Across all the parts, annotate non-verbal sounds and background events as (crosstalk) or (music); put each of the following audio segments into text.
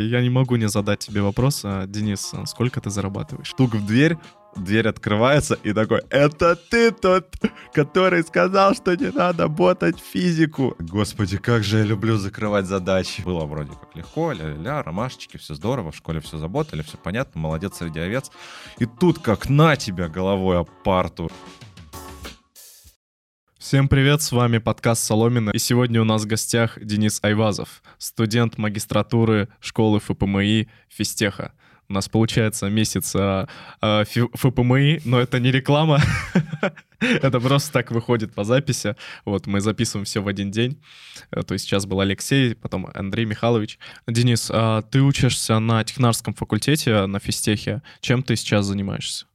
Я не могу не задать тебе вопрос, а, Денис, а сколько ты зарабатываешь? Стук в дверь, дверь открывается и такой, это ты тот, который сказал, что не надо ботать физику. Господи, как же я люблю закрывать задачи. Было вроде как легко, ля-ля-ля, ромашечки, все здорово, в школе все заботали, все понятно, молодец среди овец. И тут как на тебя головой об парту. Всем привет, с вами подкаст Соломина, и сегодня у нас в гостях Денис Айвазов, студент магистратуры школы ФПМИ Фистеха. У нас получается месяц а, а, ФПМИ, но это не реклама, (laughs) это просто так выходит по записи. Вот мы записываем все в один день. Э, то есть сейчас был Алексей, потом Андрей Михайлович. Денис, а ты учишься на технарском факультете на физтехе. Чем ты сейчас занимаешься?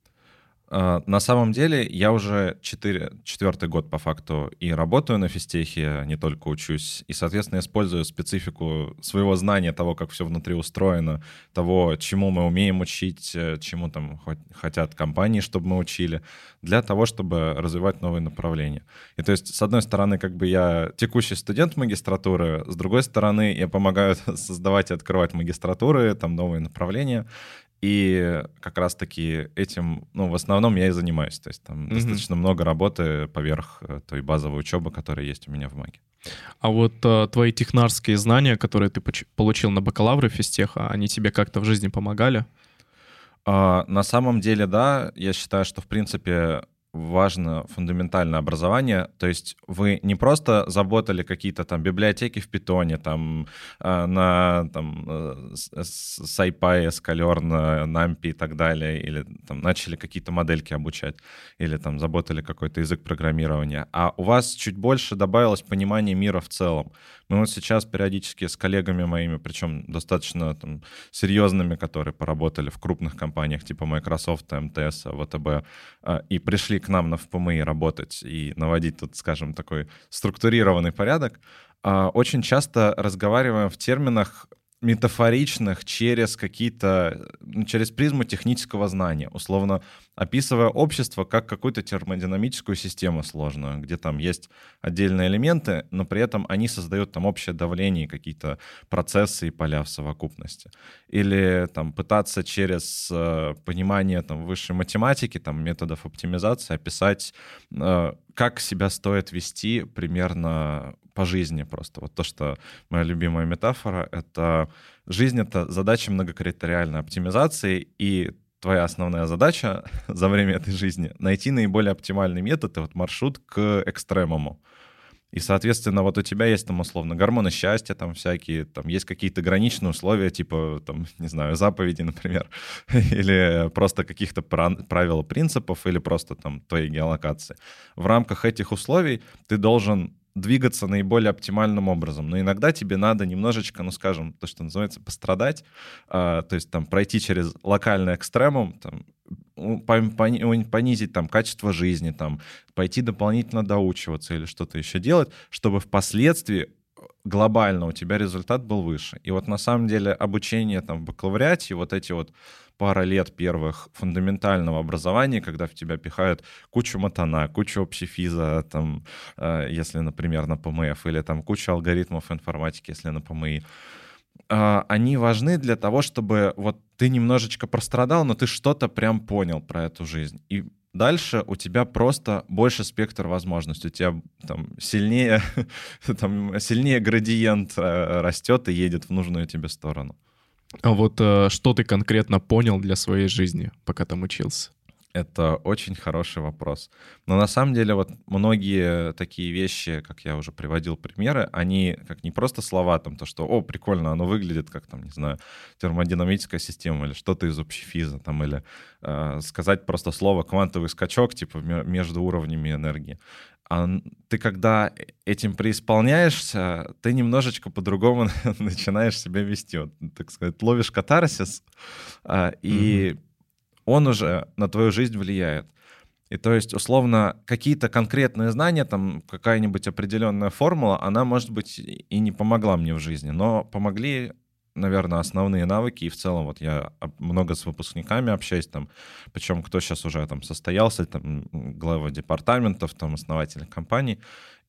А, на самом деле я уже 4, четвертый год по факту и работаю на физтехе, не только учусь, и, соответственно, использую специфику своего знания того, как все внутри устроено, того, чему мы умеем учить, э, чему там хотят компании, чтобы мы учили, для того, чтобы развивать новые направления. И то есть, с одной стороны, как бы я текущий студент магистратуры, с другой стороны, я помогаю (laughs) создавать и открывать магистратуры, там новые направления, и как раз-таки этим, ну, в основном я и занимаюсь. То есть там mm-hmm. достаточно много работы поверх э, той базовой учебы, которая есть у меня в МАГе. А вот а, твои технарские знания, которые ты получил на бакалавре физтеха, они тебе как-то в жизни помогали? А, на самом деле, да. Я считаю, что, в принципе, важно фундаментальное образование. То есть вы не просто заботали какие-то там библиотеки в питоне, там э, на там, э, SciPy, Scalern, NumPy и так далее, или там начали какие-то модельки обучать, или там заботали какой-то язык программирования, а у вас чуть больше добавилось понимание мира в целом. Мы вот сейчас периодически с коллегами моими, причем достаточно там, серьезными, которые поработали в крупных компаниях типа Microsoft, МТС, ВТБ, э, и пришли к нам на ФПМИ работать и наводить тут, скажем, такой структурированный порядок, а, очень часто разговариваем в терминах метафоричных через какие-то, ну, через призму технического знания, условно описывая общество как какую-то термодинамическую систему сложную, где там есть отдельные элементы, но при этом они создают там общее давление, какие-то процессы и поля в совокупности. Или там пытаться через э, понимание там высшей математики, там методов оптимизации описать, э, как себя стоит вести примерно по жизни просто. Вот то, что моя любимая метафора, это жизнь — это задача многокритериальной оптимизации, и твоя основная задача (laughs) за время этой жизни — найти наиболее оптимальный метод и вот маршрут к экстремуму. И, соответственно, вот у тебя есть там, условно, гормоны счастья там всякие, там есть какие-то граничные условия, типа, там, (laughs) не знаю, заповеди, например, (laughs) или просто каких-то правил, принципов, или просто там твоей геолокации. В рамках этих условий ты должен двигаться наиболее оптимальным образом. Но иногда тебе надо немножечко, ну, скажем, то, что называется, пострадать, э, то есть там пройти через локальный экстремум, там, понизить там качество жизни, там, пойти дополнительно доучиваться или что-то еще делать, чтобы впоследствии глобально у тебя результат был выше. И вот на самом деле обучение там в бакалавриате, вот эти вот пара лет первых фундаментального образования, когда в тебя пихают кучу матана, кучу общефиза, там, э, если, например, на ПМФ, или там кучу алгоритмов информатики, если на ПМИ, э, они важны для того, чтобы вот ты немножечко прострадал, но ты что-то прям понял про эту жизнь. И дальше у тебя просто больше спектр возможностей. У тебя там сильнее, (laughs) там, сильнее градиент э, растет и едет в нужную тебе сторону. А вот э, что ты конкретно понял для своей жизни, пока там учился? Это очень хороший вопрос. Но на самом деле вот многие такие вещи, как я уже приводил примеры, они как не просто слова, там то, что, о, прикольно, оно выглядит как, там, не знаю, термодинамическая система или что-то из общефиза, там, или э, сказать просто слово квантовый скачок, типа, между уровнями энергии. А ты когда этим преисполняешься, ты немножечко по-другому (laughs) начинаешь себя вести. Вот, так сказать, ловишь катарсис, а, и mm-hmm. Он уже на твою жизнь влияет. И то есть, условно, какие-то конкретные знания, там какая-нибудь определенная формула, она, может быть, и не помогла мне в жизни, но помогли наверное, основные навыки. И в целом вот я много с выпускниками общаюсь, там, причем кто сейчас уже там состоялся, там, главы департаментов, там, основатели компаний.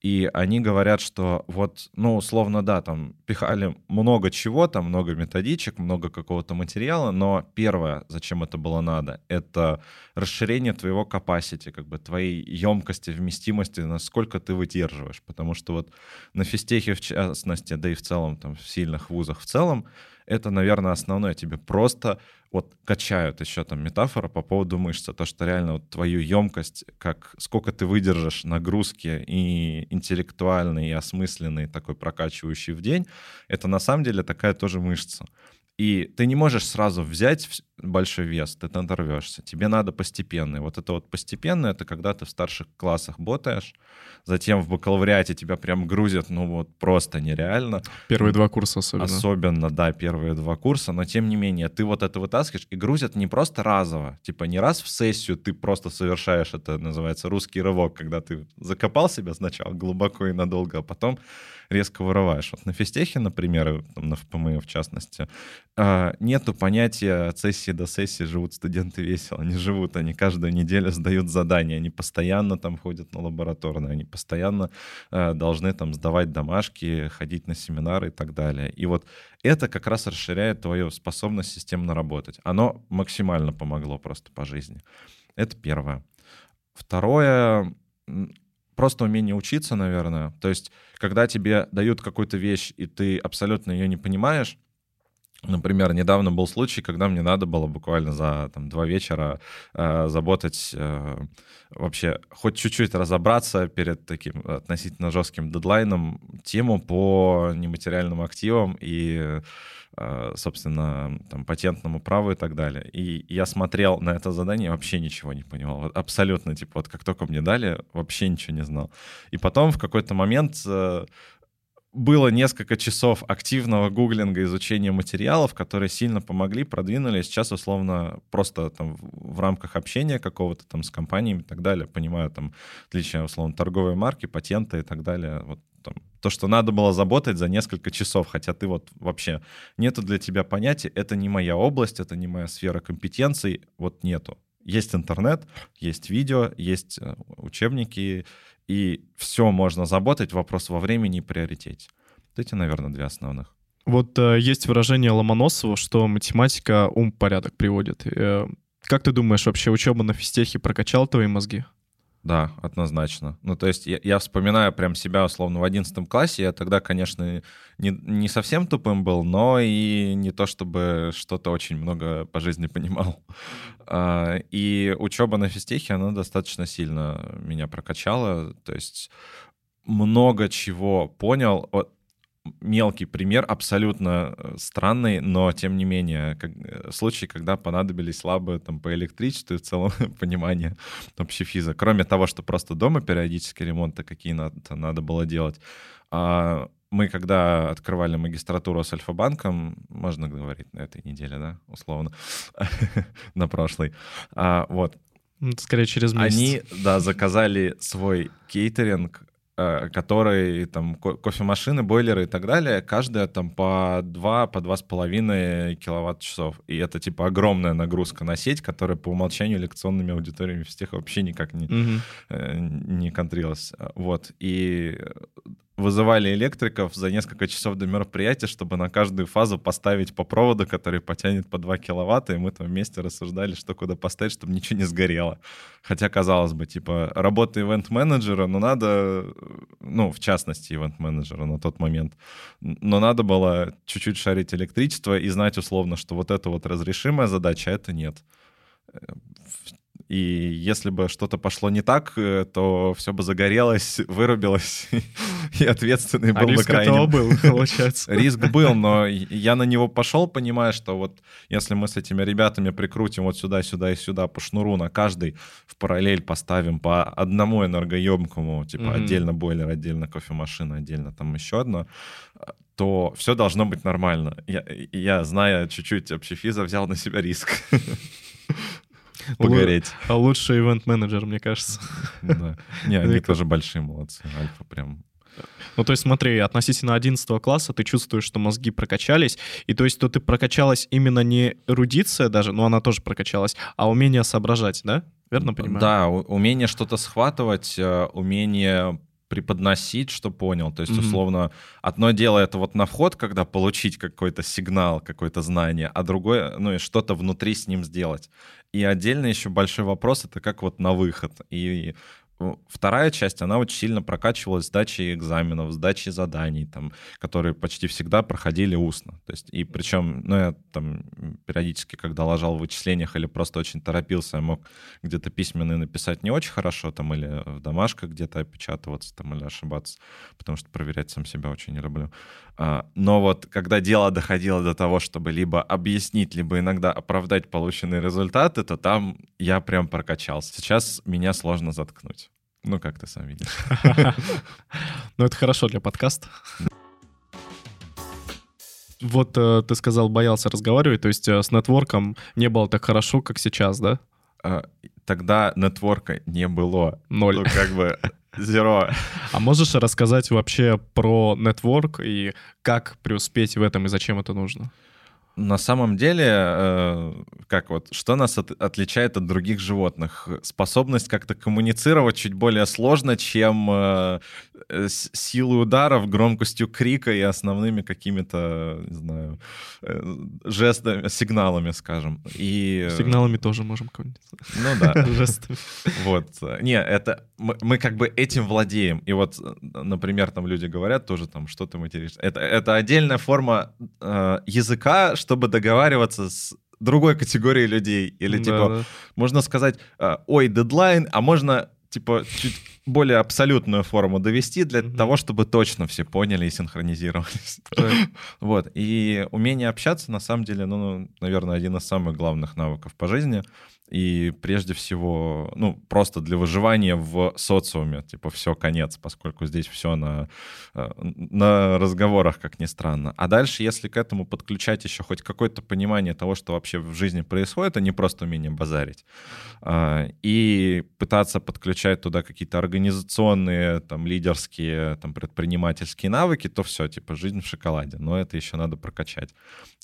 И они говорят, что вот, ну, условно, да, там пихали много чего, там много методичек, много какого-то материала, но первое, зачем это было надо, это расширение твоего capacity, как бы твоей емкости, вместимости, насколько ты выдерживаешь. Потому что вот на физтехе в частности, да и в целом там в сильных вузах в целом, это, наверное, основное. Тебе просто вот качают еще там метафора по поводу мышцы. То, что реально вот твою емкость, как сколько ты выдержишь нагрузки и интеллектуальной, и осмысленной, такой прокачивающий в день, это на самом деле такая тоже мышца. И ты не можешь сразу взять большой вес, ты надорвешься. Тебе надо постепенно. И вот это вот постепенно, это когда ты в старших классах ботаешь, затем в бакалавриате тебя прям грузят, ну вот просто нереально. Первые два курса особенно. Особенно, да, первые два курса, но тем не менее, ты вот это вытаскиваешь и грузят не просто разово, типа не раз в сессию ты просто совершаешь, это называется русский рывок, когда ты закопал себя сначала глубоко и надолго, а потом резко вырываешь. Вот на физтехе, например, там, на ФПМ в частности, а, нету понятия от сессии до сессии живут студенты весело. Они живут, они каждую неделю сдают задания, они постоянно там ходят на лабораторные, они постоянно а, должны там сдавать домашки, ходить на семинары и так далее. И вот это как раз расширяет твою способность системно работать. Оно максимально помогло просто по жизни. Это первое. Второе, просто умение учиться, наверное. То есть, когда тебе дают какую-то вещь, и ты абсолютно ее не понимаешь, Например, недавно был случай, когда мне надо было буквально за там, два вечера э, заботать, э, вообще хоть чуть-чуть разобраться перед таким относительно жестким дедлайном тему по нематериальным активам и собственно, там, патентному праву и так далее. И я смотрел на это задание, вообще ничего не понимал. Абсолютно, типа, вот как только мне дали, вообще ничего не знал. И потом в какой-то момент э, было несколько часов активного гуглинга, изучения материалов, которые сильно помогли, продвинули. Сейчас, условно, просто там в рамках общения какого-то там с компаниями и так далее, понимаю там отличия, условно, торговой марки, патенты и так далее. Вот там, то, что надо было заботать за несколько часов, хотя ты вот вообще нету для тебя понятия, это не моя область, это не моя сфера компетенций, вот нету. Есть интернет, есть видео, есть э, учебники, и все можно заботать, вопрос во времени и приоритете. Вот эти, наверное, две основных. Вот э, есть выражение Ломоносова, что математика ум порядок приводит. Э, как ты думаешь, вообще учеба на физтехе прокачал твои мозги? Да, однозначно. Ну, то есть я, я вспоминаю прям себя, условно, в одиннадцатом классе. Я тогда, конечно, не, не совсем тупым был, но и не то, чтобы что-то очень много по жизни понимал. А, и учеба на физтехе, она достаточно сильно меня прокачала. То есть много чего понял мелкий пример, абсолютно э, странный, но тем не менее, как, э, случай, когда понадобились слабые там по электричеству и в целом (laughs) понимание общефиза. Кроме того, что просто дома периодически ремонты какие надо, надо было делать. А мы когда открывали магистратуру с Альфа-банком, можно говорить на этой неделе, да, условно, (laughs) на прошлой, а, вот. Скорее через месяц. Они, да, заказали свой кейтеринг которые там кофемашины, бойлеры и так далее, каждая там по 2, по 2,5 киловатт-часов. И это типа огромная нагрузка на сеть, которая по умолчанию лекционными аудиториями в тех вообще никак не, угу. не контрилась. Вот. И вызывали электриков за несколько часов до мероприятия, чтобы на каждую фазу поставить по проводу, который потянет по 2 киловатта, и мы там вместе рассуждали, что куда поставить, чтобы ничего не сгорело. Хотя, казалось бы, типа, работа ивент-менеджера, но надо, ну, в частности, ивент-менеджера на тот момент, но надо было чуть-чуть шарить электричество и знать условно, что вот это вот разрешимая задача, а это нет и если бы что-то пошло не так, э, то все бы загорелось, вырубилось, (laughs) и ответственный а был риск на крайнем. был, (laughs) получается. Риск был, но я на него пошел, понимая, что вот если мы с этими ребятами прикрутим вот сюда, сюда и сюда по шнуру, на каждый в параллель поставим по одному энергоемкому, типа mm-hmm. отдельно бойлер, отдельно кофемашина, отдельно там еще одно, то все должно быть нормально. Я, я зная чуть-чуть общефиза, взял на себя риск. (laughs) погореть. А лучший ивент-менеджер, мне кажется. Да. Не, они тоже большие молодцы. Альфа прям ну, то есть смотри, относительно 11 класса ты чувствуешь, что мозги прокачались, и то есть то ты прокачалась именно не эрудиция даже, но она тоже прокачалась, а умение соображать, да? Верно понимаю? Да, умение что-то схватывать, э, умение преподносить, что понял. То есть, mm-hmm. условно, одно дело это вот на вход, когда получить какой-то сигнал, какое-то знание, а другое, ну и что-то внутри с ним сделать. И отдельно еще большой вопрос это как вот на выход. И Вторая часть, она очень сильно прокачивалась сдачей экзаменов, сдачей заданий, там, которые почти всегда проходили устно. То есть, и причем, ну, я там периодически, когда ложал в вычислениях или просто очень торопился, я мог где-то письменные написать не очень хорошо, там, или в домашках где-то опечатываться, там, или ошибаться, потому что проверять сам себя очень не люблю. А, но вот когда дело доходило до того, чтобы либо объяснить, либо иногда оправдать полученные результаты, то там я прям прокачался. Сейчас меня сложно заткнуть. Ну, как ты сам видишь. (laughs) Ну, это хорошо для подкаста. Вот э, ты сказал, боялся разговаривать, то есть э, с нетворком не было так хорошо, как сейчас, да? А, тогда нетворка не было. Ноль. Ну, как бы Zero. А можешь рассказать вообще про нетворк и как преуспеть в этом и зачем это нужно? На самом деле, э, как вот, что нас от, отличает от других животных? Способность как-то коммуницировать чуть более сложно, чем э, силой ударов, громкостью крика и основными какими-то, не знаю, э, жестами, сигналами, скажем. И... Сигналами тоже можем коммуницировать. Ну да. (laughs) Жестами. Вот. Не, это мы, мы как бы этим владеем. И вот, например, там люди говорят тоже там, что ты материшься. Это, это отдельная форма э, языка, чтобы договариваться с другой категорией людей. Или да, типа, да. можно сказать, э, ой, дедлайн, а можно типа чуть более абсолютную форму довести для mm-hmm. того, чтобы точно все поняли и синхронизировались. вот. И умение общаться, на самом деле, ну, наверное, один из самых главных навыков по жизни — и прежде всего, ну, просто для выживания в социуме, типа, все, конец, поскольку здесь все на, э, на разговорах, как ни странно. А дальше, если к этому подключать еще хоть какое-то понимание того, что вообще в жизни происходит, а не просто умение базарить, а, и пытаться подключать туда какие-то организационные, там, лидерские, там, предпринимательские навыки, то все, типа, жизнь в шоколаде. Но это еще надо прокачать.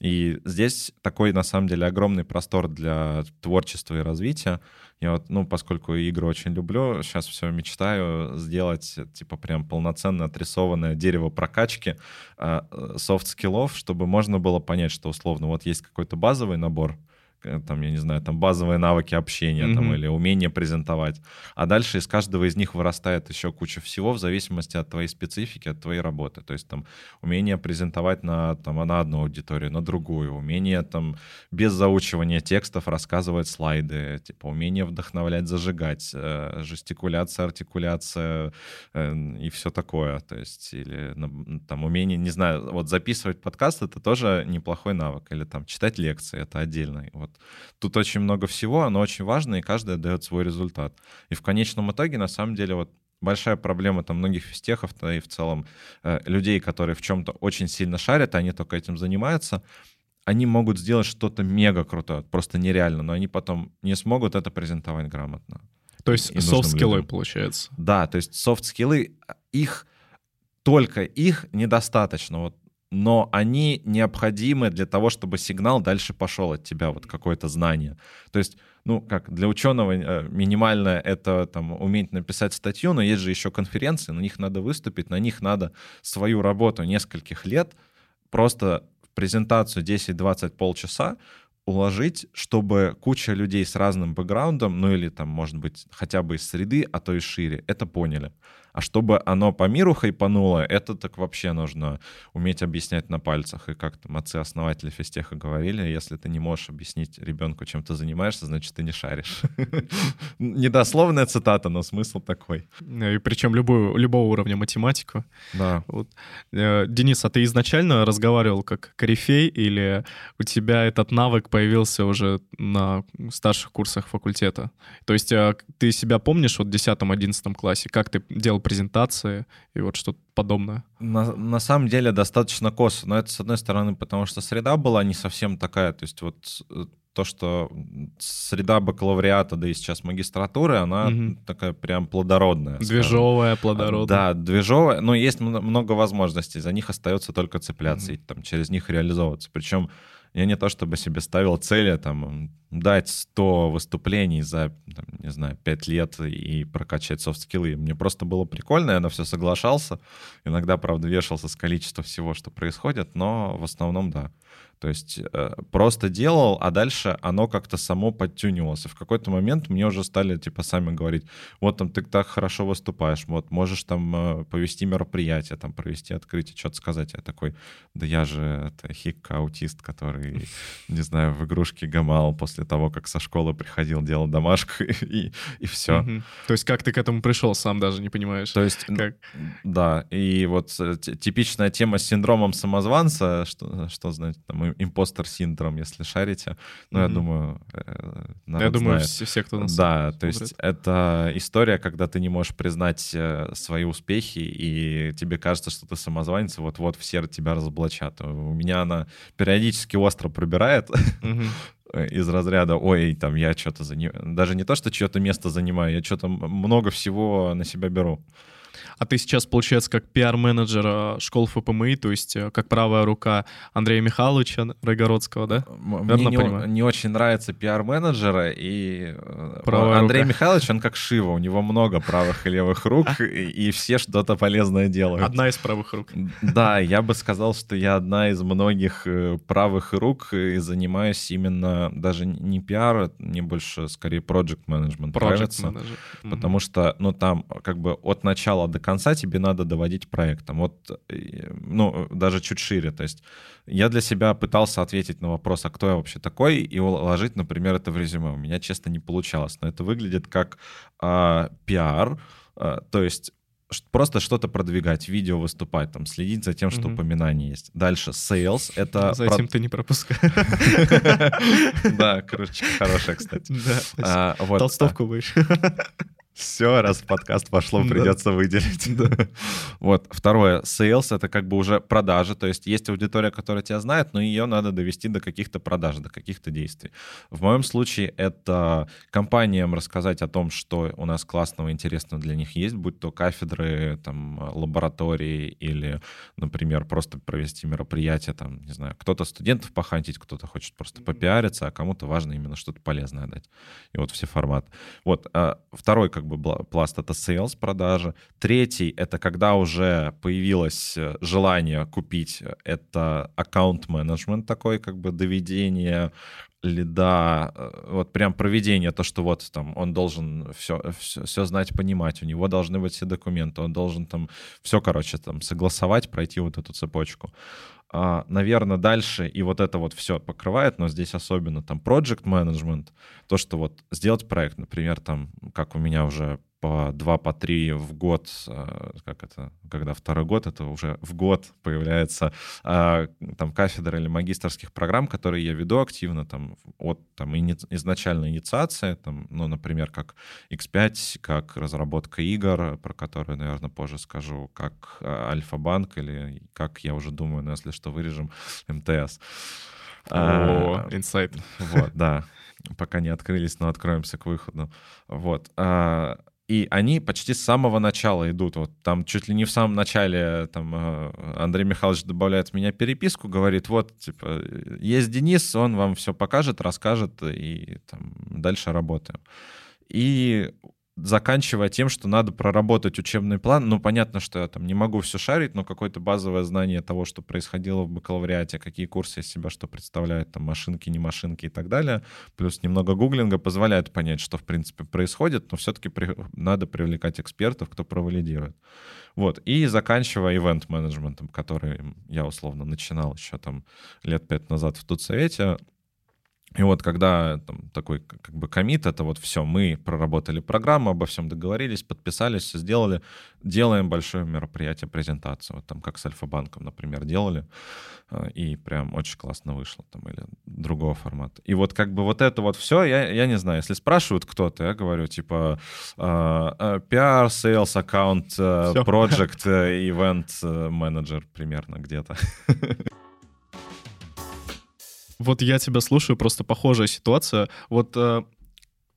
И здесь такой, на самом деле, огромный простор для творчества и развития. Я вот, ну, поскольку игры очень люблю, сейчас все мечтаю сделать, типа, прям полноценно отрисованное дерево прокачки soft skill ов, чтобы можно было понять, что, условно, вот есть какой-то базовый набор, Э, там, я не знаю, там базовые навыки общения mm-hmm. там, или умение презентовать. А дальше из каждого из них вырастает еще куча всего в зависимости от твоей специфики, от твоей работы. То есть там умение презентовать на, там, на одну аудиторию, на другую, умение там без заучивания текстов рассказывать слайды, типа умение вдохновлять, зажигать, э, жестикуляция, артикуляция э, и все такое. То есть или там умение, не знаю, вот записывать подкаст — это тоже неплохой навык. Или там читать лекции — это отдельный. Вот вот. Тут очень много всего, оно очень важно, и каждое дает свой результат. И в конечном итоге, на самом деле, вот большая проблема там многих физтехов, да и в целом э, людей, которые в чем-то очень сильно шарят, они только этим занимаются, они могут сделать что-то мега крутое, просто нереально, но они потом не смогут это презентовать грамотно. То есть софт-скиллы, получается. Да, то есть софт-скиллы, их, только их недостаточно. Вот но они необходимы для того, чтобы сигнал дальше пошел от тебя, вот какое-то знание. То есть, ну, как для ученого э, минимальное это там уметь написать статью, но есть же еще конференции, на них надо выступить, на них надо свою работу нескольких лет просто в презентацию 10-20 полчаса уложить, чтобы куча людей с разным бэкграундом, ну или там, может быть, хотя бы из среды, а то и шире, это поняли. А чтобы оно по миру хайпануло, это так вообще нужно уметь объяснять на пальцах. И как там отцы-основатели физтеха говорили, если ты не можешь объяснить ребенку, чем ты занимаешься, значит, ты не шаришь. (laughs) Недословная цитата, но смысл такой. И причем любую, любого уровня математику. Да. Вот. Э, Денис, а ты изначально разговаривал как корифей или у тебя этот навык появился уже на старших курсах факультета? То есть э, ты себя помнишь вот в 10-11 классе, как ты делал презентации и вот что-то подобное? На, на самом деле достаточно косо, но это с одной стороны, потому что среда была не совсем такая, то есть вот э, то, что среда бакалавриата, да и сейчас магистратуры, она угу. такая прям плодородная. Движовая, скажем. плодородная. Да, движовая, но есть много возможностей, за них остается только цепляться угу. и там через них реализовываться. Причем Я не то чтобы себе ставил цели, там, дать 100 выступлений за, там, не знаю, 5 лет и прокачать софт-скиллы. Мне просто было прикольно, я на все соглашался. Иногда, правда, вешался с количества всего, что происходит, но в основном, да. То есть э, просто делал, а дальше оно как-то само подтюнивалось. И в какой-то момент мне уже стали типа сами говорить, вот там ты так хорошо выступаешь, вот можешь там э, повести мероприятие, там провести открытие, что-то сказать. Я такой, да я же это хик-аутист, который, (laughs) не знаю, в игрушке гамал после того, как со школы приходил, делал домашку (laughs) и, и все. Мгм. То есть как ты к этому пришел, сам даже не понимаешь? То есть, Как? да, и вот э, типичная тема с синдромом самозванца, что, что значит, там, и- импостер-синдром, если шарите, ну, я думаю, э, Я думаю, знает. все, все, кто нас Да, то смотрит. есть это история, когда ты не можешь признать э, свои успехи, и тебе кажется, что ты самозванец, и вот-вот все тебя разоблачат. У меня она периодически остро пробирает (laughs) из разряда, ой, там я что-то занимаю. Даже не то, что чье-то место занимаю, я что-то много всего на себя беру. А ты сейчас, получается, как пиар-менеджер э, школ ФПМИ, то есть э, как правая рука Андрея Михайловича Рогородского, да? М- Верно Мне не, понимаю? не очень нравится пиар-менеджера, и э, Правая Андрей рука. Михайлович, он как Шива, у него много правых и левых рук, и, и все что-то полезное делают. Одна из правых рук. Да, я бы сказал, что я одна из многих правых рук и занимаюсь именно даже не пиар, мне больше скорее project management Project. Мгм. Потому что, ну, там как бы от начала до конца тебе надо доводить проектом. Вот, э, ну, даже чуть шире. То есть я для себя пытался ответить на вопрос, а кто я вообще такой, и уложить, например, это в резюме. У меня, честно, не получалось. Но это выглядит как а, пиар, а, то есть просто что-то продвигать, видео выступать, там, следить за тем, что Мгм. упоминание есть. Дальше sales — это... За про- этим ты не пропускай. (laughs) Да, кружечка хорошая, кстати. Да. А, Толстовку будешь. (laughs) Все, раз в подкаст пошло, придется выделить. Вот. Второе. Sales — это как бы уже продажи. То есть есть аудитория, которая тебя знает, но ее надо довести до каких-то продаж, до каких-то действий. В моем случае это компаниям рассказать о том, что у нас классного, интересного для них есть, будь то кафедры, там, лаборатории или, например, просто провести мероприятие, там, не знаю, кто-то студентов похантить, кто-то хочет просто попиариться, а кому-то важно именно что-то полезное дать. И вот все форматы. Вот. а Второй как бы бла- пласт — это sales, продажи. Третий — это когда уже появилось э, желание купить, э, это аккаунт-менеджмент такой, как бы доведение лида, э, вот прям проведение, то, что вот там он должен все, все, все знать, понимать, у него должны быть все документы, он должен там все, короче, там согласовать, пройти вот эту цепочку. А, наверное, дальше и вот это вот все покрывает, но здесь особенно там project management, то, что вот сделать проект, например, там, как у меня уже по два, по три в год, а, как это, когда второй год, это уже в год появляется а, там кафедра или магистрских программ, которые я веду активно, там, от там ини- изначально инициация, там, ну, например, как X5, как разработка игр, про которую, наверное, позже скажу, как а, Альфа-банк или как я уже думаю, ну, если что, вырежем МТС. О, инсайт. вот, да. Пока не открылись, но откроемся к выходу. Вот. а, И они почти с самого начала идут. Вот там чуть ли не в самом начале там э, Андрей Михайлович добавляет в меня переписку, говорит, вот, типа, есть Денис, он вам все покажет, расскажет, и там дальше работаем. И заканчивая тем, что надо проработать учебный план. Ну, понятно, что я там не могу все шарить, но какое-то базовое знание того, что происходило в бакалавриате, какие курсы из себя что представляют, там, машинки, не машинки и так далее, плюс немного гуглинга позволяет понять, что, в принципе, происходит, но все-таки надо привлекать экспертов, кто провалидирует. Вот, и заканчивая ивент-менеджментом, который я условно начинал еще там лет пять назад в Тутсовете, и вот когда там, такой как бы комит, это вот все, мы проработали программу, обо всем договорились, подписались, все сделали, делаем большое мероприятие, презентацию, вот там как с Альфа-банком, например, делали, и прям очень классно вышло там, или другого формата. И вот как бы вот это вот все, я, я не знаю, если спрашивают кто-то, я говорю типа PR, sales, аккаунт, project, event менеджер примерно где-то. (laughs) Вот я тебя слушаю, просто похожая ситуация. Вот э,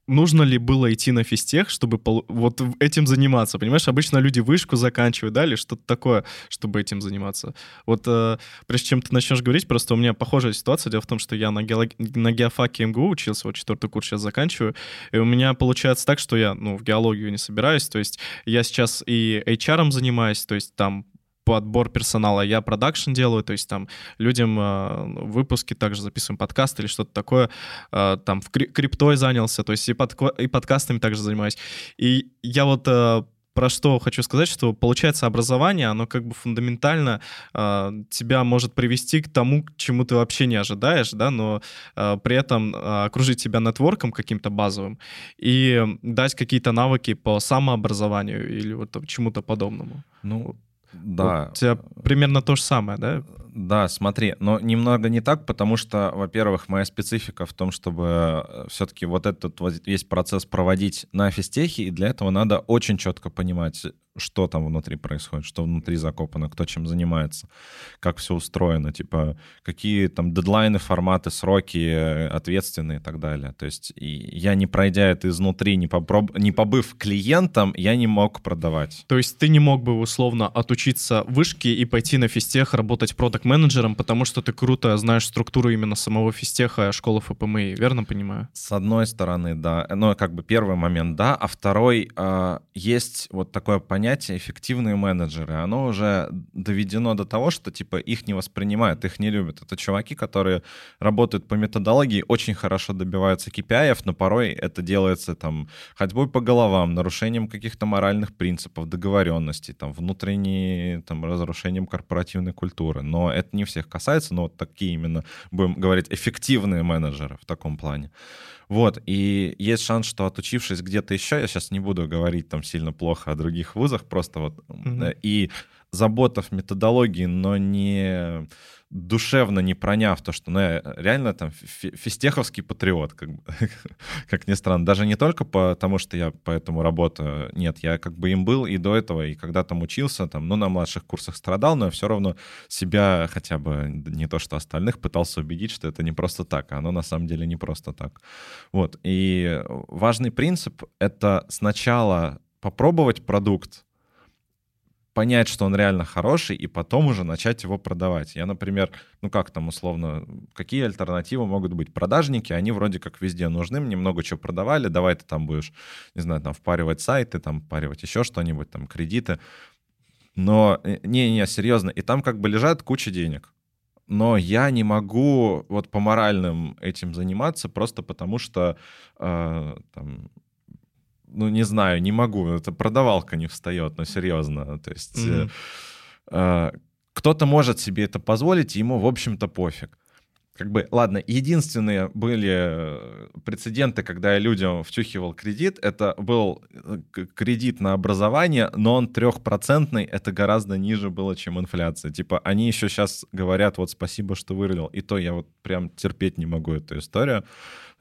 нужно ли было идти на физтех, чтобы вот этим заниматься? Понимаешь, обычно люди вышку заканчивают, да, или что-то такое, чтобы этим заниматься. Вот э, прежде чем ты начнешь говорить, просто у меня похожая ситуация. Дело в том, что я на, геолог... на геофаке МГУ учился, вот четвертый курс сейчас заканчиваю, и у меня получается так, что я, ну, в геологию не собираюсь, то есть я сейчас и HR занимаюсь, то есть там подбор персонала, я продакшн делаю, то есть там людям э, выпуски также записываем подкаст или что-то такое, э, там в криптой занялся, то есть и, под, и подкастами также занимаюсь. И я вот э, про что хочу сказать, что получается образование, оно как бы фундаментально э, тебя может привести к тому, к чему ты вообще не ожидаешь, да, но э, при этом э, окружить тебя нетворком каким-то базовым и дать какие-то навыки по самообразованию или вот чему-то подобному. Ну, да. Вот у тебя примерно то же самое, да? Да, смотри, но немного не так, потому что, во-первых, моя специфика в том, чтобы э, все-таки вот этот вот весь процесс проводить на физтехе, и для этого надо очень четко понимать, что там внутри происходит, что внутри закопано, кто чем занимается, как все устроено, типа какие там дедлайны, форматы, сроки, ответственные и так далее. То есть и я не пройдя это изнутри, не, попроб... не побыв клиентом, я не мог продавать. То есть ты не мог бы условно отучиться вышки и пойти на физтех работать продакт менеджером потому что ты круто знаешь структуру именно самого физтеха школы ФПМИ, верно понимаю? С одной стороны, да. Ну, как бы первый момент, да. А второй, э, есть вот такое понятие понятие эффективные менеджеры, оно уже доведено до того, что типа их не воспринимают, их не любят. Это чуваки, которые работают по методологии, очень хорошо добиваются KPI, но порой это делается там ходьбой по головам, нарушением каких-то моральных принципов, договоренностей, там внутренней, там разрушением корпоративной культуры. Но это не всех касается, но вот такие именно, будем говорить, эффективные менеджеры в таком плане. Вот, и есть шанс, что отучившись где-то еще, я сейчас не буду говорить там сильно плохо о других вузах, просто вот, mm-hmm. и заботов методологии, но не душевно не проняв то, что ну, я реально там фистеховский патриот, как, (laughs) как ни странно. Даже не только потому, что я по этому работаю. Нет, я как бы им был и до этого, и когда там учился, там, ну, на младших курсах страдал, но я все равно себя хотя бы, не то что остальных, пытался убедить, что это не просто так, а оно на самом деле не просто так. Вот. И важный принцип — это сначала попробовать продукт, понять, что он реально хороший, и потом уже начать его продавать. Я, например, ну как там условно, какие альтернативы могут быть? Продажники, они вроде как везде нужны, мне много чего продавали, давай ты там будешь, не знаю, там впаривать сайты, там впаривать еще что-нибудь, там кредиты. Но не-не, серьезно, и там как бы лежат куча денег. Но я не могу вот по моральным этим заниматься просто потому, что э, там, ну, не знаю, не могу. Это продавалка не встает, но серьезно. То есть mm-hmm. э, кто-то может себе это позволить, ему, в общем-то, пофиг. Как бы, ладно, единственные были э, прецеденты, когда я людям втюхивал кредит, это был э, кредит на образование, но он трехпроцентный, это гораздо ниже было, чем инфляция. Типа, они еще сейчас говорят, вот спасибо, что вырылил. И то я вот прям терпеть не могу эту историю.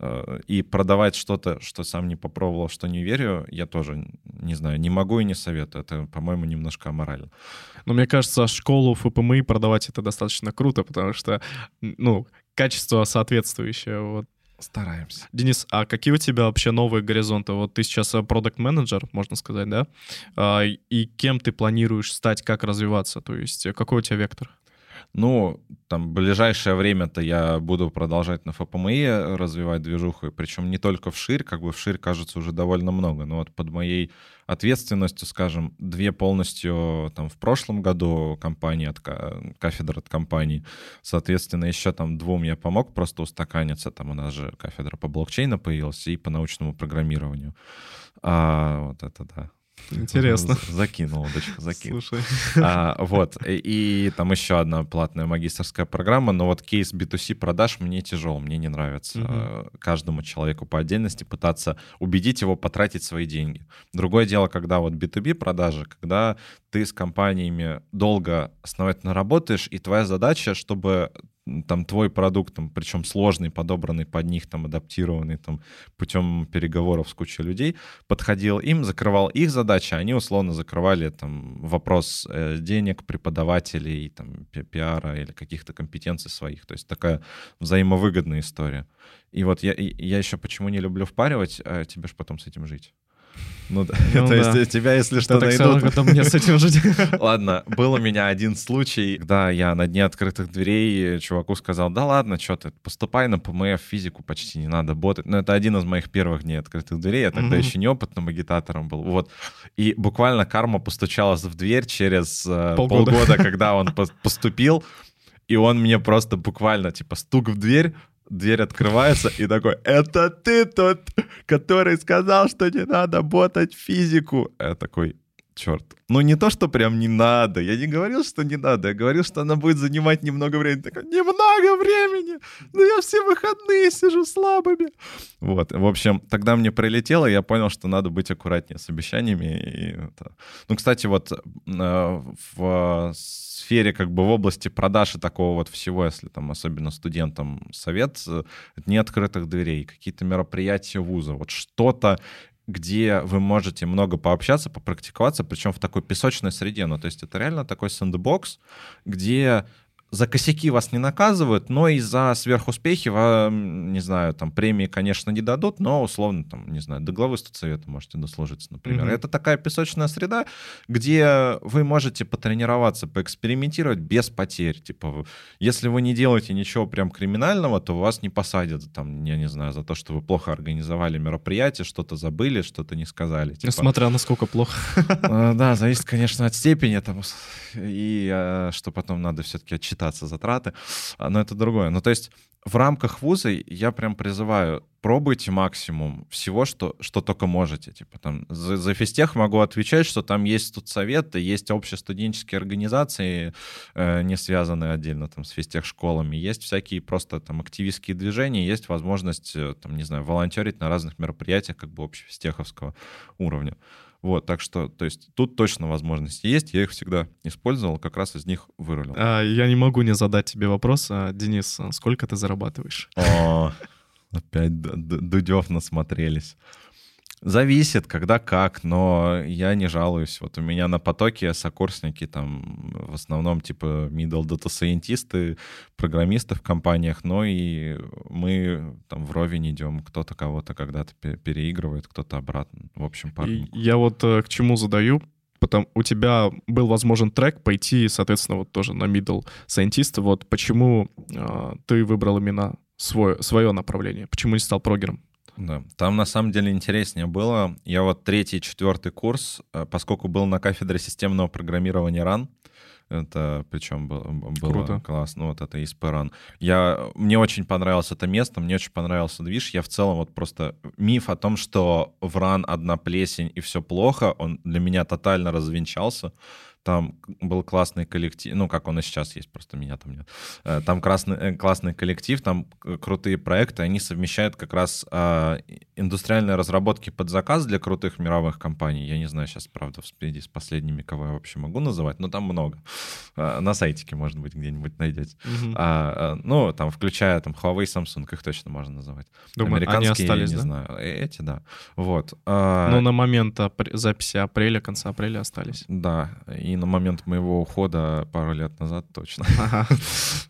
Э, и продавать что-то, что сам не попробовал, что не верю, я тоже не знаю, не могу и не советую. Это, по-моему, немножко аморально. Но мне кажется, школу ФПМИ продавать это достаточно круто, потому что, ну, качество соответствующее. Вот. Стараемся. Денис, а какие у тебя вообще новые горизонты? Вот ты сейчас продукт менеджер можно сказать, да? А, и кем ты планируешь стать, как развиваться? То есть какой у тебя вектор? Ну, там, в ближайшее время-то я буду продолжать на ФПМИ развивать движуху, причем не только вширь, как бы вширь кажется уже довольно много, но вот под моей ответственностью, скажем, две полностью там в прошлом году компании от кафедр от компании, соответственно, еще там двум я помог просто устаканиться, там у нас же кафедра по блокчейну появилась и по научному программированию. А, вот это да, Интересно. Закинул удочку, закинул. Слушай. А, вот, и, и там еще одна платная магистрская программа, но вот кейс B2C продаж мне тяжел, мне не нравится угу. каждому человеку по отдельности пытаться убедить его потратить свои деньги. Другое дело, когда вот B2B продажи, когда ты с компаниями долго основательно работаешь, и твоя задача, чтобы там твой продукт, там, причем сложный, подобранный под них, там, адаптированный там, путем переговоров с кучей людей, подходил им, закрывал их задачи, они условно закрывали там вопрос э, денег, преподавателей, там, пиара или каких-то компетенций своих. То есть такая взаимовыгодная история. И вот я, я еще почему не люблю впаривать, а тебе же потом с этим жить. Ну да. Ну, То да. есть тебя, если что, так найдут... потом мне с этим жить. (laughs) Ладно, был у меня один случай, когда я на дне открытых дверей чуваку сказал, да ладно, что ты, поступай на ПМФ, физику почти не надо ботать. Но это один из моих первых дней открытых дверей, я тогда еще неопытным агитатором был. Вот. И буквально карма постучалась в дверь через э, полгода, полгода когда он (laughs) поступил, и он мне просто буквально, типа, стук в дверь, дверь открывается, и такой, это ты тот, который сказал, что не надо ботать физику. Я такой, черт. Ну, не то, что прям не надо. Я не говорил, что не надо. Я говорил, что она будет занимать немного времени. Такой, немного времени! Ну, я все выходные сижу слабыми. Вот. В общем, тогда мне прилетело, я понял, что надо быть аккуратнее с обещаниями. И это... Ну, кстати, вот э, в сфере, как бы в области продаж и такого вот всего, если там особенно студентам совет, э, не открытых дверей, какие-то мероприятия вуза, вот что-то, где вы можете много пообщаться, попрактиковаться, причем в такой песочной среде. Ну, то есть это реально такой сэндбокс, где за косяки вас не наказывают, но и за сверхуспехи вам, не знаю, там премии, конечно, не дадут, но условно, там, не знаю, до главы студсовета можете дослужиться, например. Mm-hmm. Это такая песочная среда, где вы можете потренироваться, поэкспериментировать без потерь. Типа, если вы не делаете ничего прям криминального, то вас не посадят, там, я не знаю, за то, что вы плохо организовали мероприятие, что-то забыли, что-то не сказали. Типа. Смотря насколько плохо. (laughs) Э, да, зависит, конечно, от степени, там, и э, что потом надо все-таки отчитать считаться затраты, а, но это другое. Ну, то есть в рамках вуза я прям призываю, пробуйте максимум всего, что, что только можете. Типа там за, за физтех могу отвечать, что там есть студсоветы, есть общестуденческие организации, э, не связанные отдельно там с физтех школами, есть всякие просто там активистские движения, есть возможность э, там, не знаю, волонтерить на разных мероприятиях как бы общефизтеховского уровня. Вот, так что, то есть тут точно возможности есть, я их всегда использовал, как раз из них вырулил. А, я не могу не задать тебе вопрос, а, Денис, сколько ты зарабатываешь? О, опять Дудев насмотрелись. Зависит, когда как, но я не жалуюсь. Вот у меня на потоке сокурсники там в основном типа middle data scientисты, программисты в компаниях, но и мы там вровень идем, кто-то кого-то когда-то переигрывает, кто-то обратно. В общем, по Я вот э, к чему задаю, потом у тебя был возможен трек пойти, соответственно, вот тоже на middle scientist. Вот почему э, ты выбрал именно свое, свое направление? Почему не стал прогером? Да, там на самом деле интереснее было. Я вот третий, четвертый курс, э, поскольку был на кафедре системного программирования РАН, это причем было, было Круто. классно, вот это из РАН. Я, мне очень понравилось это место, мне очень понравился движ. Я в целом вот просто миф о том, что в РАН одна плесень и все плохо, он для меня тотально развенчался там был классный коллектив, ну, как он и сейчас есть, просто меня там нет. Э, там красный, э, классный коллектив, там крутые проекты, они совмещают как раз а, индустриальные разработки под заказ для крутых мировых компаний. Я не знаю сейчас, правда, в спиде с последними, кого я вообще могу называть, но там много. А, на сайтике, может быть, где-нибудь найдете. Угу. А, ну, там, включая там Huawei, Samsung, их точно можно называть. Думаю, Американские, они остались, я не да? знаю. Эти, да. Вот. А, ну, на момент записи апреля, конца апреля остались. Да, и и на момент моего ухода пару лет назад точно. (laughs)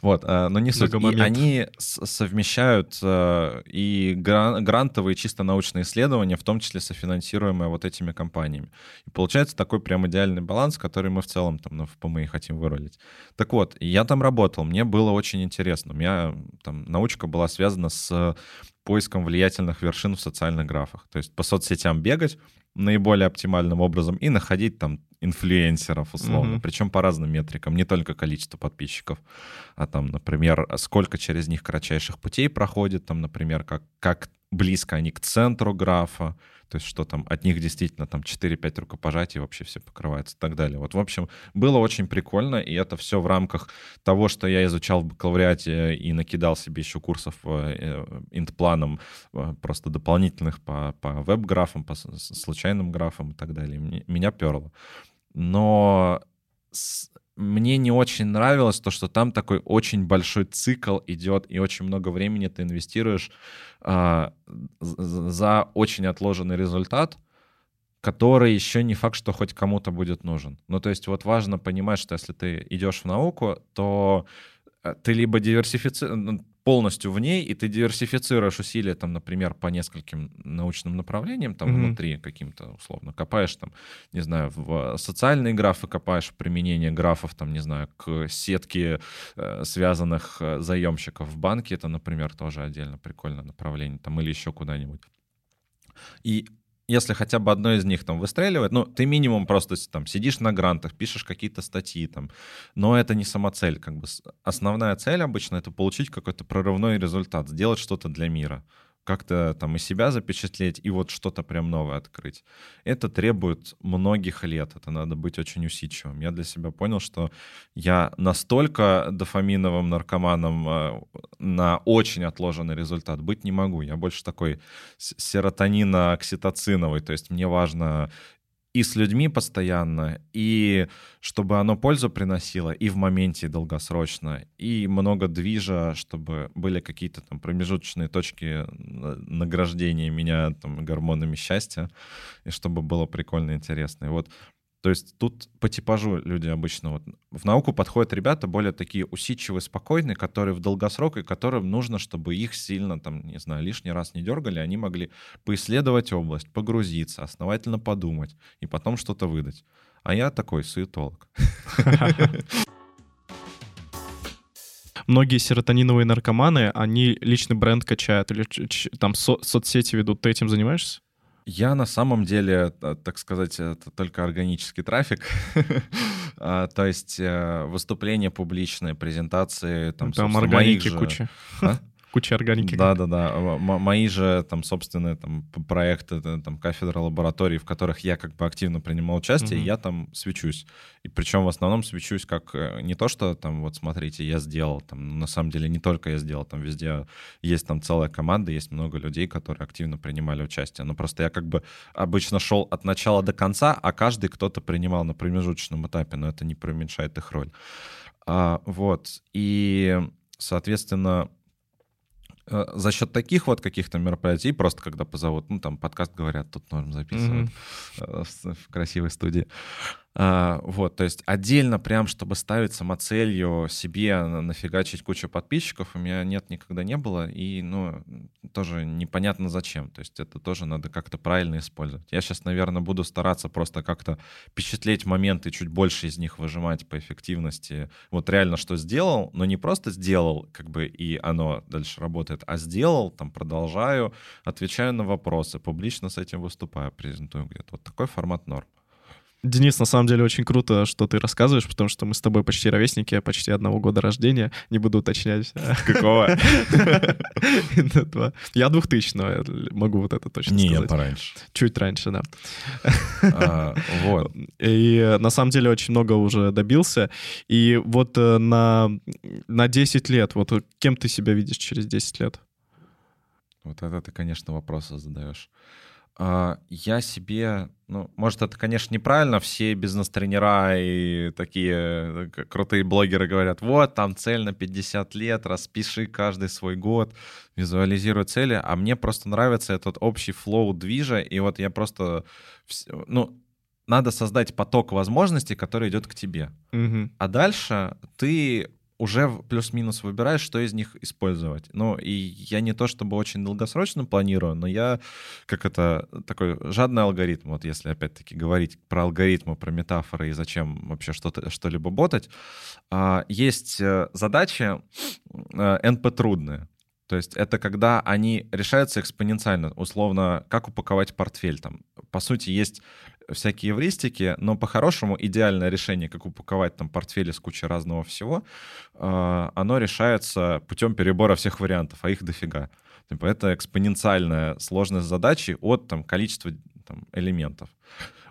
Вот, э, но не суть. И они совмещают э, и грантовые чисто научные исследования, в том числе софинансируемые вот этими компаниями. И получается такой прям идеальный баланс, который мы в целом там на ФПМИ хотим вырулить. Так вот, я там работал, мне было очень интересно. У меня там научка была связана с поиском влиятельных вершин в социальных графах. То есть по соцсетям бегать наиболее оптимальным образом и находить там инфлюенсеров, условно, mm-hmm. причем по разным метрикам, не только количество подписчиков, а там, например, сколько через них кратчайших путей проходит, там, например, как, как близко они к центру графа, то есть что там от них действительно там 4-5 рукопожатий вообще все покрывается и так далее. Вот, в общем, было очень прикольно, и это все в рамках того, что я изучал в бакалавриате и накидал себе еще курсов э, интпланом э, просто дополнительных по, по веб-графам, по случайным графам и так далее. Меня перло. Но мне не очень нравилось то, что там такой очень большой цикл идет, и очень много времени ты инвестируешь а, за очень отложенный результат, который еще не факт, что хоть кому-то будет нужен. Ну, то есть вот важно понимать, что если ты идешь в науку, то э, ты либо диверсифицируешь, ну, полностью в ней, и ты диверсифицируешь усилия, там, например, по нескольким научным направлениям, там, mm-hmm. внутри каким-то, условно, копаешь, там, не знаю, в социальные графы копаешь, применение графов, там, не знаю, к сетке э, связанных э, заемщиков в банке, это, например, тоже отдельно прикольное направление, там, или еще куда-нибудь. И если хотя бы одно из них там выстреливает, ну, ты минимум просто там сидишь на грантах, пишешь какие-то статьи там, но это не сама цель, как бы основная цель обычно это получить какой-то прорывной результат, сделать что-то для мира как-то там и себя запечатлеть, и вот что-то прям новое открыть. Это требует многих лет, это надо быть очень усидчивым. Я для себя понял, что я настолько дофаминовым наркоманом э, на очень отложенный результат быть не могу. Я больше такой серотонино-окситоциновый, то есть мне важно и с людьми постоянно, и чтобы оно пользу приносило и в моменте долгосрочно, и много движа, чтобы были какие-то там промежуточные точки награждения меня там гормонами счастья, и чтобы было прикольно и интересно. И вот то есть тут по типажу люди обычно вот в науку подходят ребята более такие усидчивые, спокойные, которые в долгосрок и которым нужно, чтобы их сильно там, не знаю, лишний раз не дергали, они могли поисследовать область, погрузиться, основательно подумать и потом что-то выдать. А я такой суетолог. Многие серотониновые наркоманы, они личный бренд качают или там со соцсети ведут. Ты этим занимаешься? Я на самом деле, так сказать, это только органический трафик. (laughs) А, то есть э, выступления публичные, презентации, там, там органики куча. Куча органики. Да-да-да. Мои же там собственные там проекты, там кафедра лабораторий, в которых я как бы активно принимал участие, угу. я там свечусь. И причем в основном свечусь как э, не то, что там вот смотрите, я сделал, там на самом деле не только я сделал, там везде есть там целая команда, есть много людей, которые активно принимали участие. Но просто я как бы обычно шел от начала до конца, а каждый кто-то принимал на промежуточном этапе, но это не преуменьшает их роль. А, вот. И, соответственно, за счет таких вот каких-то мероприятий, просто когда позовут, ну, там, подкаст говорят, тут нужно записывать mm-hmm. в красивой студии, вот, то есть отдельно прям, чтобы ставить самоцелью себе нафигачить кучу подписчиков, у меня нет, никогда не было, и, ну, тоже непонятно зачем, то есть это тоже надо как-то правильно использовать. Я сейчас, наверное, буду стараться просто как-то впечатлеть моменты, чуть больше из них выжимать по эффективности. Вот реально что сделал, но не просто сделал, как бы, и оно дальше работает, а сделал, там, продолжаю, отвечаю на вопросы, публично с этим выступаю, презентую где-то. Вот такой формат норм. Денис, на самом деле очень круто, что ты рассказываешь, потому что мы с тобой почти ровесники, почти одного года рождения. Не буду уточнять. Какого? Я 2000 могу вот это точно сказать. Не, я пораньше. Чуть раньше, да. А, вот. И на самом деле очень много уже добился. И вот э, на 10 лет, вот кем ты себя видишь через 10 лет? Вот это ты, конечно, вопросы задаешь. А, я себе, ну, может, это, конечно, неправильно, все бизнес-тренера и такие э, крутые блогеры говорят, вот, там цель на 50 лет, распиши каждый свой год, визуализируй цели, а мне просто нравится этот общий флоу движа, и вот я просто, ну, надо создать поток возможностей, который идет к тебе. Угу. А дальше ты уже плюс-минус выбираешь, что из них использовать. Ну, и я не то чтобы очень долгосрочно планирую, но я, как это, такой жадный алгоритм, вот если опять-таки говорить про алгоритмы, про метафоры и зачем вообще что-то, что-либо ботать, а, есть э, задачи NP э, трудные. То есть это когда они решаются экспоненциально, условно, как упаковать портфель. Там, по сути, есть всякие евристики, но по-хорошему идеальное решение, как упаковать там портфели с кучей разного всего, э, оно решается путем перебора всех вариантов, а их дофига. Типа это экспоненциальная сложность задачи от там, количества там, элементов.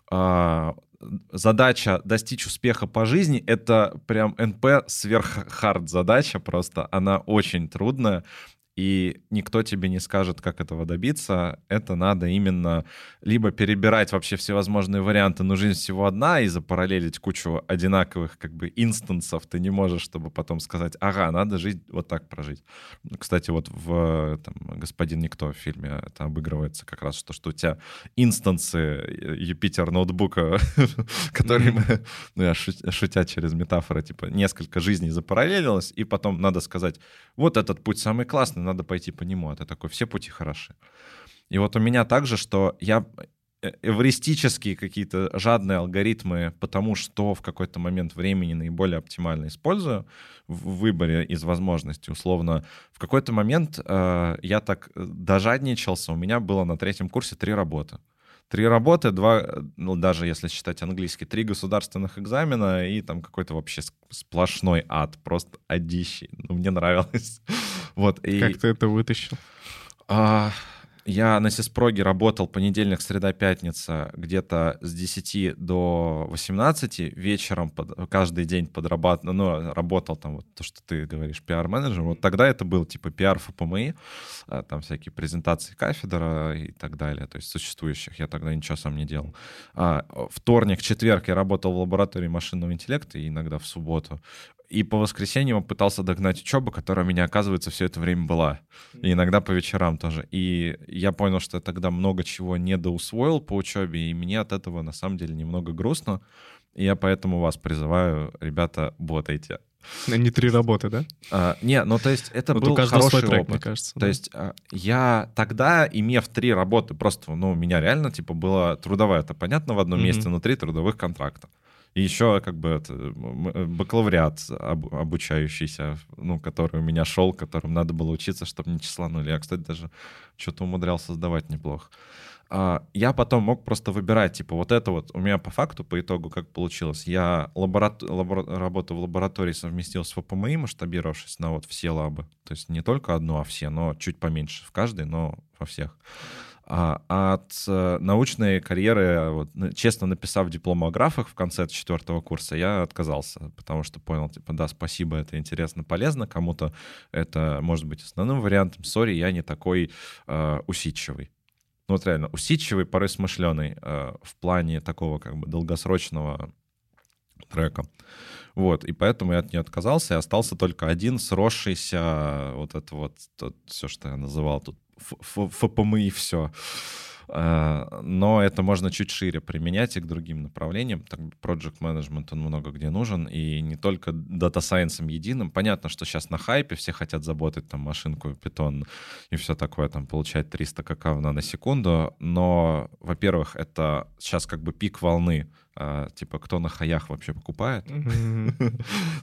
А, задача достичь успеха по жизни — это прям НП сверххард задача просто. Она очень трудная. И никто тебе не скажет, как этого добиться. Это надо именно либо перебирать вообще всевозможные варианты, но жизнь всего одна, и запараллелить кучу одинаковых как бы инстансов ты не можешь, чтобы потом сказать, ага, надо жить вот так прожить. Кстати, вот в там, «Господин Никто» в фильме это обыгрывается как раз, что, что у тебя инстансы э, Юпитер ноутбука, (laughs) которые мы, (laughs) ну, я шутя через метафоры, типа, несколько жизней запараллелилось, и потом надо сказать, вот этот путь самый классный, надо пойти по нему. А ты такой, все пути хороши. И вот у меня также, что я э, эвристические какие-то жадные алгоритмы, потому что в какой-то момент времени наиболее оптимально использую в выборе из возможностей. Условно, в какой-то момент э, я так э, дожадничался, у меня было на третьем курсе три работы. Три работы, два, ну, даже если считать английский, три государственных экзамена и там какой-то вообще сплошной ад, просто одищий. Ну, мне нравилось. (laughs) Вот, и... Как ты это вытащил? А, я на Сиспроге работал понедельник, среда, пятница где-то с 10 до 18 вечером под, каждый день подрабатывал, ну, работал там вот то, что ты говоришь, пиар-менеджер. Вот тогда это был типа пиар ФПМИ, а, там всякие презентации кафедра и так далее, то есть существующих. Я тогда ничего сам не делал. А, вторник, четверг я работал в лаборатории машинного интеллекта и иногда в субботу. И по воскресеньям пытался догнать учебу, которая у меня, оказывается, все это время была. И иногда по вечерам тоже. И я понял, что я тогда много чего недоусвоил по учебе, и мне от этого на самом деле немного грустно. И я поэтому вас призываю, ребята, ботайте. Не три работы, да? А, не, ну то есть это вот был хороший трек, опыт. Мне кажется, то да. есть а, я тогда, имев три работы, просто, ну, у меня реально, типа, была трудовая, это понятно, в одном mm-hmm. месте, но три трудовых контракта. И еще как бы это, э, бакалавриат об, обучающийся, ну, который у меня шел, которым надо было учиться, чтобы не числанули. Я, кстати, даже что-то умудрялся сдавать неплохо. А, я потом мог просто выбирать, типа, вот это вот у меня по факту, по итогу, как получилось. Я лаборат... лабор... работу в лаборатории совместил с ФПМИ, масштабировавшись на вот все лабы. То есть не только одну, а все, но чуть поменьше в каждой, но во всех. А от э, научной карьеры, вот, честно написав диплом о графах в конце четвертого курса, я отказался, потому что понял, типа, да, спасибо, это интересно, полезно, кому-то это может быть основным вариантом. Сори, я не такой э, усидчивый. Ну вот реально, усидчивый, порой смышленый э, в плане такого как бы долгосрочного трека. Вот, и поэтому я от нее отказался, и остался только один сросшийся вот это вот, вот все, что я называл тут ФПМИ все. А, но это можно чуть шире применять и к другим направлениям. Так, project management, он много где нужен, и не только data science ом единым. Понятно, что сейчас на хайпе все хотят заботать там машинку, питон и все такое, там получать 300 кк в наносекунду, но, во-первых, это сейчас как бы пик волны а, типа, кто на хаях вообще покупает. (laughs)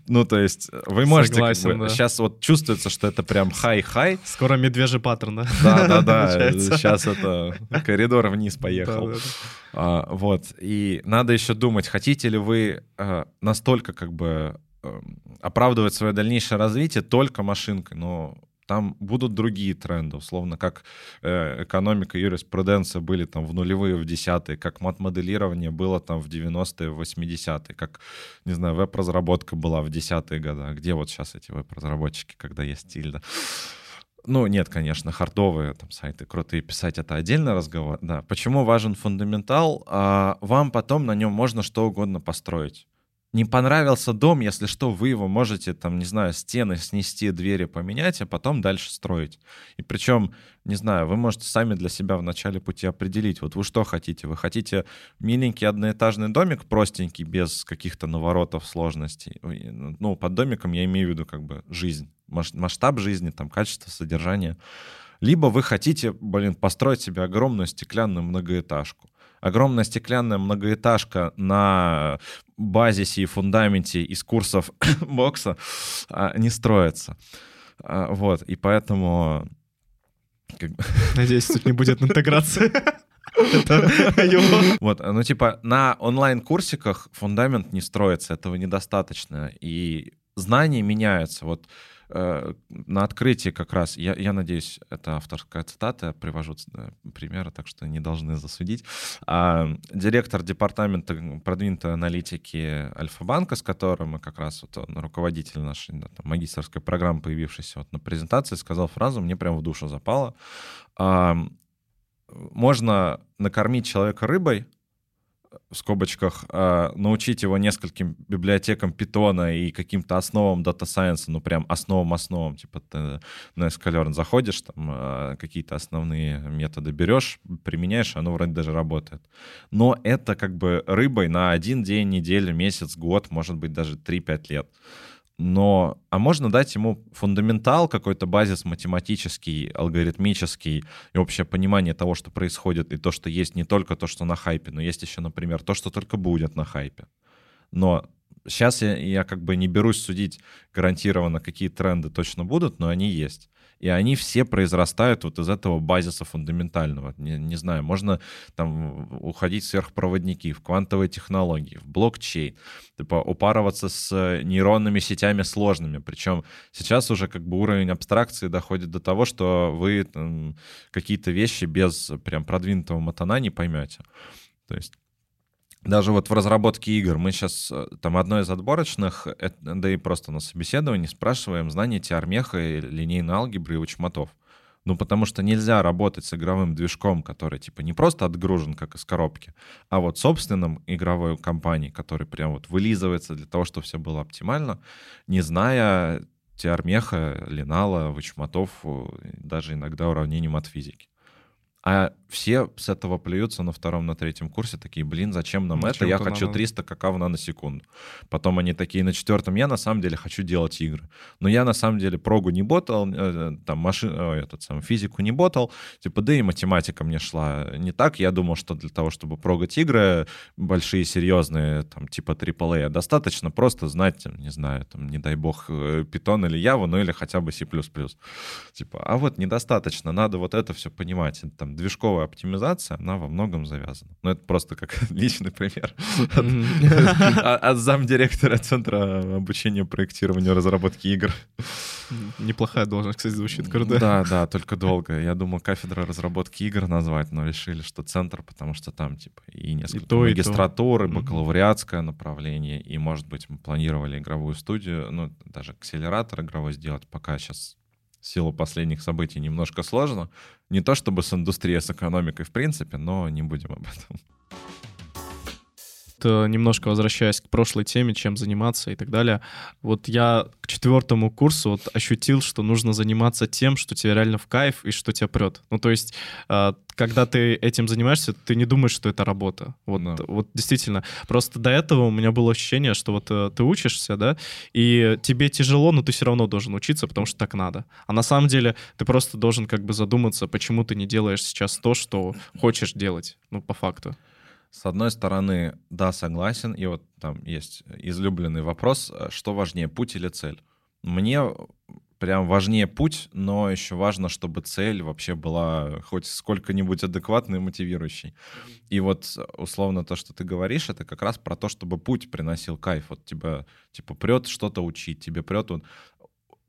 Ну, то есть, вы можете... Согласен, да. Сейчас вот чувствуется, что это прям хай-хай. Скоро медвежий паттерн, да? Да-да-да, (laughs) сейчас это коридор вниз поехал. А, вот, и надо еще думать, хотите ли вы а, настолько как бы эм, оправдывать свое дальнейшее развитие только машинкой, но там будут другие тренды, условно, как э, экономика и юриспруденция были там в нулевые, в десятые, как мат-моделирование было там в 90-е, в 80-е, как, не знаю, веб-разработка была в десятые годы. А где вот сейчас эти веб-разработчики, когда есть тильда? Ну, нет, конечно, хардовые там сайты крутые писать, это отдельный разговор. Да. Почему важен фундаментал? А, вам потом на нем можно что угодно построить не понравился дом, если что, вы его можете, там, не знаю, стены снести, двери поменять, а потом дальше строить. И причем, не знаю, вы можете сами для себя в начале пути определить, вот вы что хотите? Вы хотите миленький одноэтажный домик, простенький, без каких-то наворотов, сложностей? Ну, под домиком я имею в виду как бы жизнь, масштаб жизни, там, качество содержания. Либо вы хотите, блин, построить себе огромную стеклянную многоэтажку огромная стеклянная многоэтажка на базисе и фундаменте из курсов (coughs) бокса а, не строится. А, вот, и поэтому... (laughs) Надеюсь, тут не будет интеграции. (laughs) Вот, ну типа на онлайн-курсиках фундамент не строится, этого недостаточно, и знания меняются. Вот э, на открытии как раз, я, я надеюсь, это авторская цитата, привожу э, примеры, так что не должны засудить. А, директор департамента продвинутой аналитики Альфа-банка, с которым мы как раз, вот он руководитель нашей да, там, магистрской программы, появившийся вот на презентации, сказал фразу, мне прям в душу запало. А, можно накормить человека рыбой, в скобочках, э, научить его нескольким библиотекам питона и каким-то основам дата сайенса, ну прям основам-основам, типа ты на Escalern заходишь, там э, какие-то основные методы берешь, применяешь, оно вроде даже работает. Но это как бы рыбой на один день, неделю, месяц, год, может быть даже 3-5 лет но а можно дать ему фундаментал, какой-то базис математический, алгоритмический и общее понимание того, что происходит, и то, что есть не только то, что на хайпе, но есть еще, например, то, что только будет на хайпе. Но сейчас я, я как бы не берусь судить гарантированно, какие тренды точно будут, но они есть и они все произрастают вот из этого базиса фундаментального. Не, не знаю, можно там уходить в сверхпроводники, в квантовые технологии, в блокчейн, типа упарываться с нейронными сетями сложными. Причем сейчас уже как бы уровень абстракции доходит до того, что вы какие-то вещи без прям продвинутого матана не поймете. То есть даже вот в разработке игр мы сейчас, э, там одно из отборочных, да и просто на собеседовании спрашиваем знание теормеха и линейной алгебры и учмотов. Ну, потому что нельзя работать с игровым движком, который, типа, не просто отгружен, как из коробки, а вот собственным игровой компанией, который прям вот вылизывается для того, чтобы все было оптимально, не зная теормеха, линала, вычмотов, э, даже иногда уравнений от физики. А все с этого плюются на втором, на третьем курсе, такие, блин, зачем нам зачем это? Я хочу надо? 300 какав на секунду. Потом они такие, на четвертом, я на самом деле хочу делать игры. Но я на самом деле прогу не ботал, э, там машину, этот сам, физику не ботал, типа, да и математика мне шла не так. Я думал, что для того, чтобы прогать игры большие, серьезные, там, типа AAA, достаточно просто знать, не знаю, там, не дай бог, Python или Java, ну или хотя бы C++. Типа, а вот недостаточно, надо вот это все понимать. Там, движковая оптимизация, она во многом завязана. Ну, это просто как (laughs) личный пример от замдиректора Центра обучения проектированию разработки игр. Неплохая должность, кстати, звучит круто. Да, да, только долго. Я думал, кафедра разработки игр назвать, но решили, что центр, потому что там, типа, и несколько и то, магистратуры, и то. бакалавриатское направление, и, может быть, мы планировали игровую студию, ну, даже акселератор игровой сделать, пока сейчас силу последних событий немножко сложно. Не то чтобы с индустрией, с экономикой в принципе, но не будем об этом немножко возвращаясь к прошлой теме, чем заниматься и так далее, вот я к четвертому курсу вот ощутил, что нужно заниматься тем, что тебе реально в кайф и что тебя прет. Ну, то есть, а, когда ты этим занимаешься, ты не думаешь, что это работа. Вот, да. вот действительно. Просто до этого у меня было ощущение, что вот э, ты учишься, да, и тебе тяжело, но ты все равно должен учиться, потому что так надо. А на самом деле ты просто должен как бы задуматься, почему ты не делаешь сейчас то, что хочешь делать, ну, по факту. С одной стороны, да, согласен, и вот там есть излюбленный вопрос, э, что важнее, путь или цель? Мне прям важнее путь, но еще важно, чтобы цель вообще была хоть сколько-нибудь адекватной и мотивирующей. И вот условно то, что ты говоришь, это как раз про то, чтобы путь приносил кайф. Вот тебя типа прет что-то учить, тебе прет вот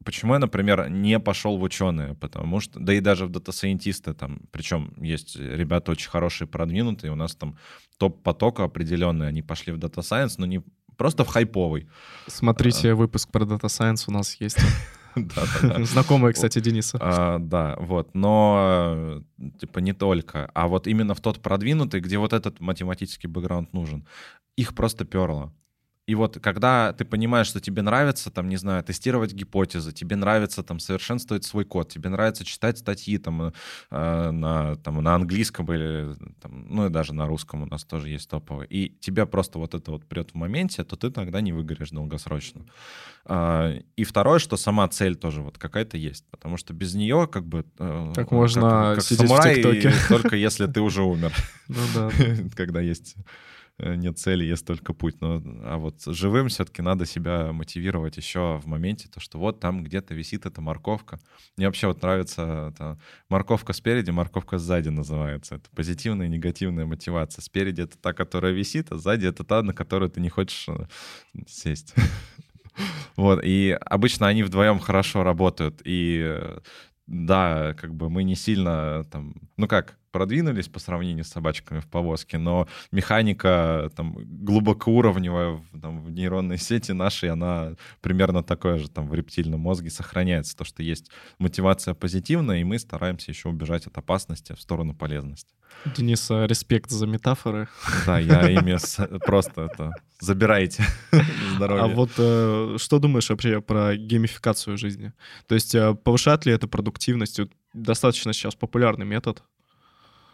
Почему я, например, не пошел в ученые? Потому что, да и даже в data scientist ы там, причем есть ребята очень хорошие, продвинутые, у нас там топ потока определенный, они пошли в data science, но не просто в хайповый. Смотрите, а, выпуск про data science у нас есть. (laughs) (laughs) Знакомые, кстати, Дениса. А, да, вот. Но, типа, не только. А вот именно в тот продвинутый, где вот этот математический бэкграунд нужен, их просто перло. И вот когда ты понимаешь, что тебе нравится, там, не знаю, тестировать гипотезы, тебе нравится там совершенствовать свой код, тебе нравится читать статьи там, э, на, там, на английском или, там, ну и даже на русском у нас тоже есть топовые, и тебя просто вот это вот прет в моменте, то ты тогда не выгоришь долгосрочно. Э, и второе, что сама цель тоже вот какая-то есть, потому что без нее как бы... Э, как можно как, как сидеть самурай, в ТикТоке. только если ты уже умер. (laughs) Ну да. (laughs) Когда есть Э, нет цели, есть только путь. Но, а вот живым все-таки надо себя мотивировать еще в моменте, то, что вот там где-то висит эта морковка. Мне вообще вот нравится это, морковка спереди, морковка сзади называется. Это позитивная и негативная мотивация. Спереди это та, которая висит, а сзади это та, на которую ты не хочешь э, сесть. (laughs) Вот, и обычно они вдвоем хорошо работают, и да, как бы мы не сильно там, ну как, продвинулись по сравнению с собачками в повозке, но механика там глубокоуровневая там, в нейронной сети нашей, она примерно такое же там в рептильном мозге сохраняется, то, что есть мотивация позитивная, и мы стараемся еще убежать от опасности в сторону полезности. Денис, а респект за метафоры. Да, я ими просто это забирайте (laughs) здоровье. А вот э, что думаешь вообще про геймификацию жизни? То есть э, повышает ли это продуктивность? Достаточно сейчас популярный метод.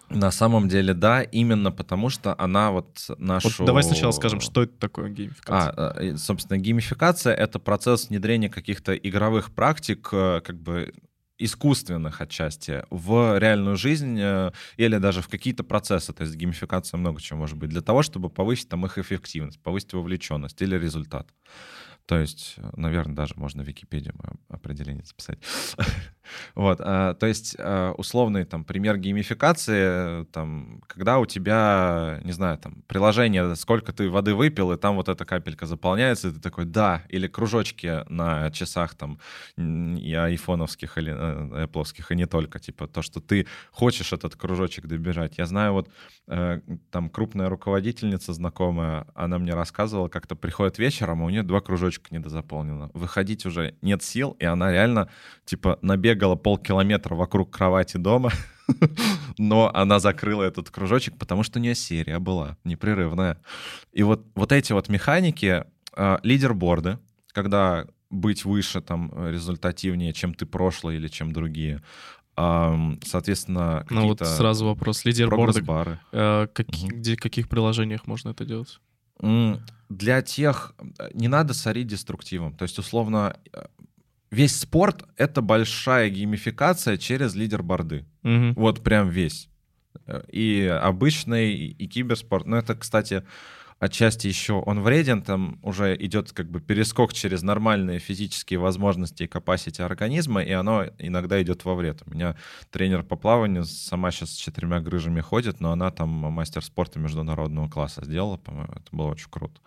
На самом деле, да, именно потому что она вот нашу... Вот давай сначала скажем, что это такое геймификация. А, э, собственно, геймификация — это процесс внедрения каких-то игровых практик, как бы искусственных отчасти в реальную жизнь э, или даже в какие-то процессы. То есть геймификация много чего может быть. Для того, чтобы повысить там их эффективность, повысить вовлеченность или результат. То есть, наверное, даже можно в Википедию определение записать. (laughs) вот, а, то есть, а, условный там пример геймификации, там, когда у тебя, не знаю, там, приложение, сколько ты воды выпил, и там вот эта капелька заполняется, и ты такой, да, или кружочки на часах там и айфоновских, или э, эпловских, и не только, типа, то, что ты хочешь этот кружочек добежать. Я знаю, вот э, там крупная руководительница знакомая, она мне рассказывала, как-то приходит вечером, а у нее два кружочка строчка недозаполнена. Выходить уже нет сил, и она реально, типа, набегала полкилометра вокруг кровати дома, (laughs) но она закрыла этот кружочек, потому что у нее серия была непрерывная. И вот, вот эти вот механики, э, лидерборды, когда быть выше, там, результативнее, чем ты прошлый или чем другие, соответственно, Ну вот сразу вопрос. Лидерборды. Э, как, угу. где, каких приложениях можно это делать? для тех э, не надо сорить деструктивом. То есть, условно, э, весь спорт — это большая геймификация через лидерборды. Угу. Вот прям весь. Э, и обычный, и киберспорт. Ну, это, кстати, отчасти еще он вреден, там уже идет как бы перескок через нормальные физические возможности и capacity организма, и оно иногда идет во вред. У меня тренер по плаванию сама сейчас с четырьмя грыжами ходит, но она там мастер спорта международного класса сделала, по-моему, это было очень круто.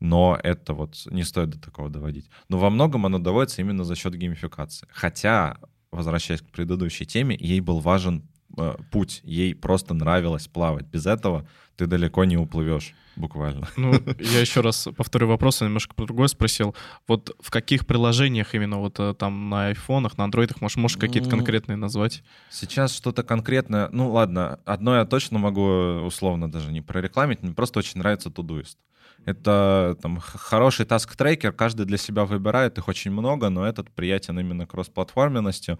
Но это вот не стоит до такого доводить. Но во многом оно доводится именно за счет геймификации. Хотя, возвращаясь к предыдущей теме, ей был важен э, путь, ей просто нравилось плавать. Без этого ты далеко не уплывешь буквально. Ну, я еще раз повторю вопрос, я немножко по другой спросил. Вот в каких приложениях именно вот э, там на айфонах, на андроидах, можешь, можешь какие-то конкретные назвать? Сейчас что-то конкретное, ну ладно, одно я точно могу условно даже не прорекламить, мне просто очень нравится Todoist. Это там хороший task tracker, каждый для себя выбирает, их очень много, но этот приятен именно кроссплатформенностью.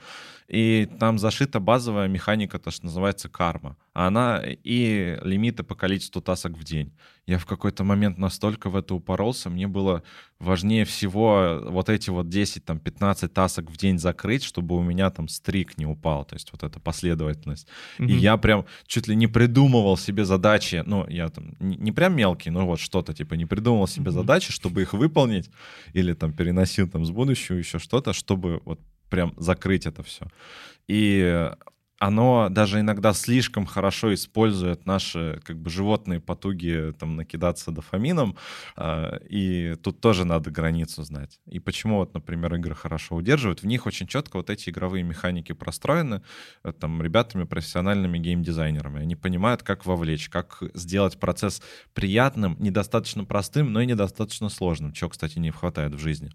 И там зашита базовая механика, то, что называется карма. Она и лимиты по количеству task ок в день. Я в какой-то момент настолько в это упоролся, мне было важнее всего вот эти вот 10, там, 15 task ок в день закрыть, чтобы у меня там streak не упал, то есть вот эта последовательность. Mm-hmm. И я прям чуть ли не придумывал себе задачи, ну, я там не, не прям мелкий, но вот что-то, типа, не придумывал себе mm-hmm. задачи, чтобы их выполнить, или там переносил там с будущего еще что-то, чтобы вот прям закрыть это все. И оно даже иногда слишком хорошо использует наши как бы животные потуги там накидаться дофамином, э, и тут тоже надо границу знать. И почему вот, например, игры хорошо удерживают? В них очень четко вот эти игровые механики простроены э, там ребятами профессиональными геймдизайнерами. Они понимают, как вовлечь, как сделать процесс приятным, недостаточно простым, но и недостаточно сложным, чего, кстати, не хватает в жизни.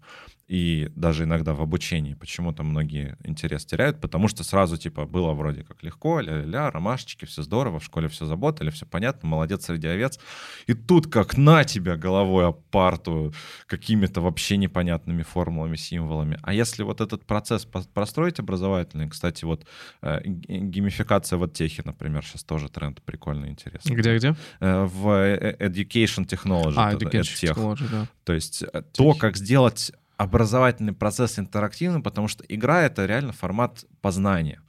И даже иногда в обучении почему-то многие интерес теряют, потому что сразу типа было вроде как легко, ля-ля, ромашечки, все здорово, в школе все заботали, все понятно, молодец среди овец. И тут как на тебя головой об парту какими-то вообще непонятными формулами, символами. А если вот этот процесс простроить образовательный, кстати, вот э, геймификация в техе, например, сейчас тоже тренд прикольный, интересный. Где-где? Э, в э, Education Technology. А, Education Technology, да. То есть Тех. то, как сделать образовательный процесс интерактивным, потому что игра — это реально формат познания.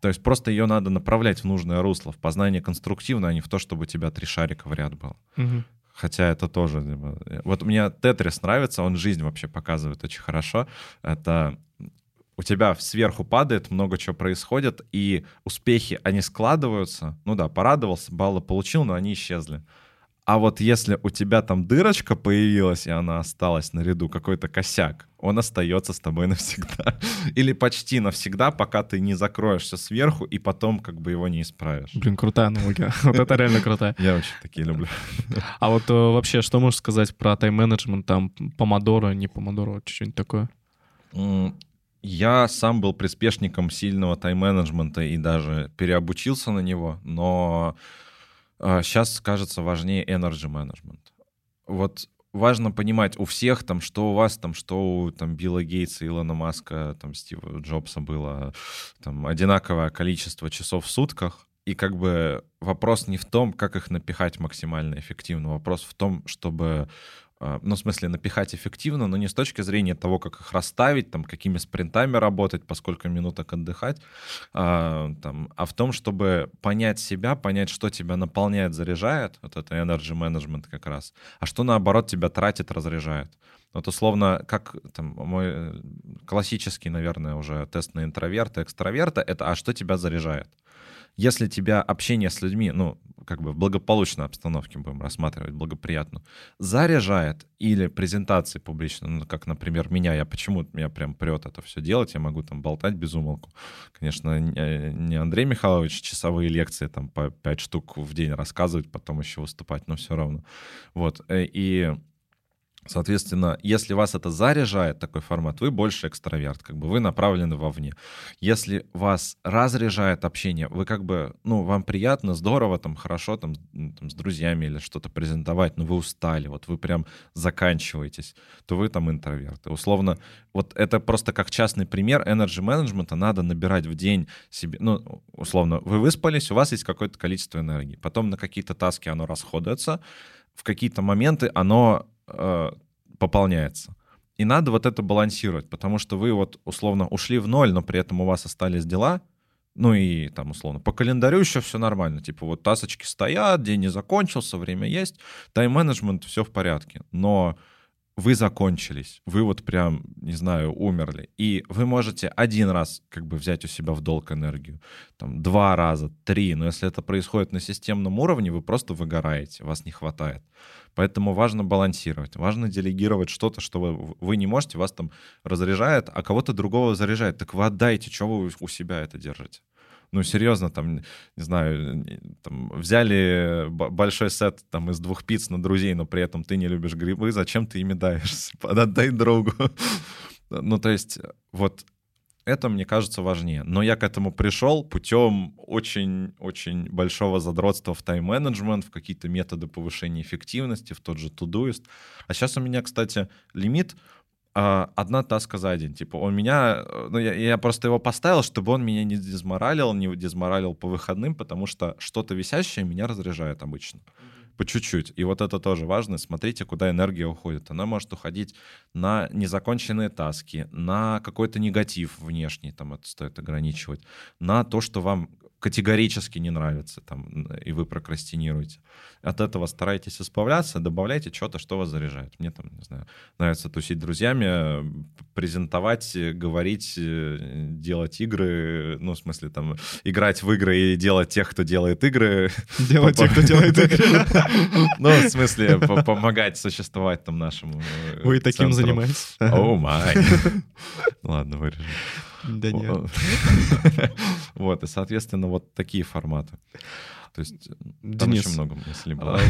То есть просто ее надо направлять в нужное русло, в познание конструктивное, а не в то, чтобы у тебя три шарика в ряд было. Угу. Хотя это тоже... Типа, вот мне Тетрис нравится, он жизнь вообще показывает очень хорошо. Это у тебя сверху падает, много чего происходит, и успехи, они складываются. Ну да, порадовался, баллы получил, но они исчезли. А вот если у тебя там дырочка появилась, и она осталась наряду, какой-то косяк, он остается с тобой (laughs) навсегда. Или почти навсегда, пока ты не закроешься сверху, и потом как бы его не исправишь. Блин, крутая аналогия. (laughs) Вот это реально крутая. Я очень такие люблю. (laughs) А вот э, вообще, что можешь сказать про тайм-менеджмент, там, помодоро, не помодоро, что-нибудь такое? Я сам был приспешником сильного тайм-менеджмента и даже переобучился на него, но сейчас а, кажется важнее energy management. Вот важно понимать у всех там, что у вас там, что у там Билла Гейтса, Илона Маска, там Стива Джобса было там одинаковое количество часов в сутках, и как бы вопрос не в том, как их напихать максимально эффективно, вопрос в том, чтобы ну, в смысле, напихать эффективно, но не с точки зрения того, как их расставить, там, какими спринтами работать, по сколько минуток отдыхать, а, там, а в том, чтобы понять себя, понять, что тебя наполняет, заряжает, вот это energy management как раз, а что, наоборот, тебя тратит, разряжает. Вот условно, как там мой классический, наверное, уже тест на интроверта, экстраверта, это а что тебя заряжает? Если тебя общение с людьми, ну, как бы в благополучной обстановке будем рассматривать, благоприятно, заряжает или презентации публично, ну, как, например, меня, я почему меня прям прет это все делать, я могу там болтать без умолку. Конечно, не Андрей Михайлович часовые лекции там по пять штук в день рассказывать, потом еще выступать, но все равно. Вот, э, и Соответственно, если вас это заряжает, такой формат, вы больше экстраверт, как бы вы направлены вовне. Если вас разряжает общение, вы как бы, ну, вам приятно, здорово, там, хорошо, там, там с друзьями или что-то презентовать, но вы устали, вот вы прям заканчиваетесь, то вы там интроверт. И условно, вот это просто как частный пример energy менеджмента надо набирать в день себе, ну, условно, вы выспались, у вас есть какое-то количество энергии, потом на какие-то таски оно расходуется, в какие-то моменты оно э, пополняется. И надо вот это балансировать, потому что вы вот условно ушли в ноль, но при этом у вас остались дела, ну и там условно по календарю еще все нормально, типа вот тасочки стоят, день не закончился, время есть, тайм-менеджмент, все в порядке. Но вы закончились, вы вот прям, не знаю, умерли. И вы можете один раз как бы взять у себя в долг энергию, там, два раза, три, но если это происходит на системном уровне, вы просто выгораете, вас не хватает. Поэтому важно балансировать, важно делегировать что-то, что вы, вы не можете, вас там разряжает, а кого-то другого заряжает. Так вы отдайте, что вы у себя это держите ну, серьезно, там, не знаю, там, взяли большой сет там из двух пиц на друзей, но при этом ты не любишь грибы, зачем ты ими даешься? (laughs) Отдай другу. (laughs) Ну, то есть, вот это, мне кажется, важнее. Но я к этому пришел путем очень-очень большого задротства в тайм-менеджмент, в какие-то методы повышения эффективности, в тот же Todoist. А сейчас у меня, кстати, лимит одна таска за день. Типа, он меня, э, ну, я, я просто его поставил, чтобы он меня не дезморалил, не дезморалил по выходным, потому что что-то висящее меня разряжает обычно. По чуть-чуть. И вот это тоже важно. Смотрите, куда энергия уходит. Она может уходить на незаконченные таски, на какой-то негатив внешний, там это стоит ограничивать, на то, что вам категорически не нравится, там, и вы прокрастинируете. От этого старайтесь избавляться, добавляйте что-то, что вас заряжает. Мне там, не знаю, нравится тусить друзьями, презентовать, говорить, э, делать игры, ну, в смысле, там, играть в игры и делать тех, кто делает игры. (laughs) Делать тех, кто делает (laughs) игры. Ну, в смысле, помогать существовать там нашему э, Вы таким занимаетесь? О, май. (laughs) Ладно, вырежем. Да нет. (laughs) Вот, и, соответственно, вот такие форматы. То есть там Денис, еще много мыслей было.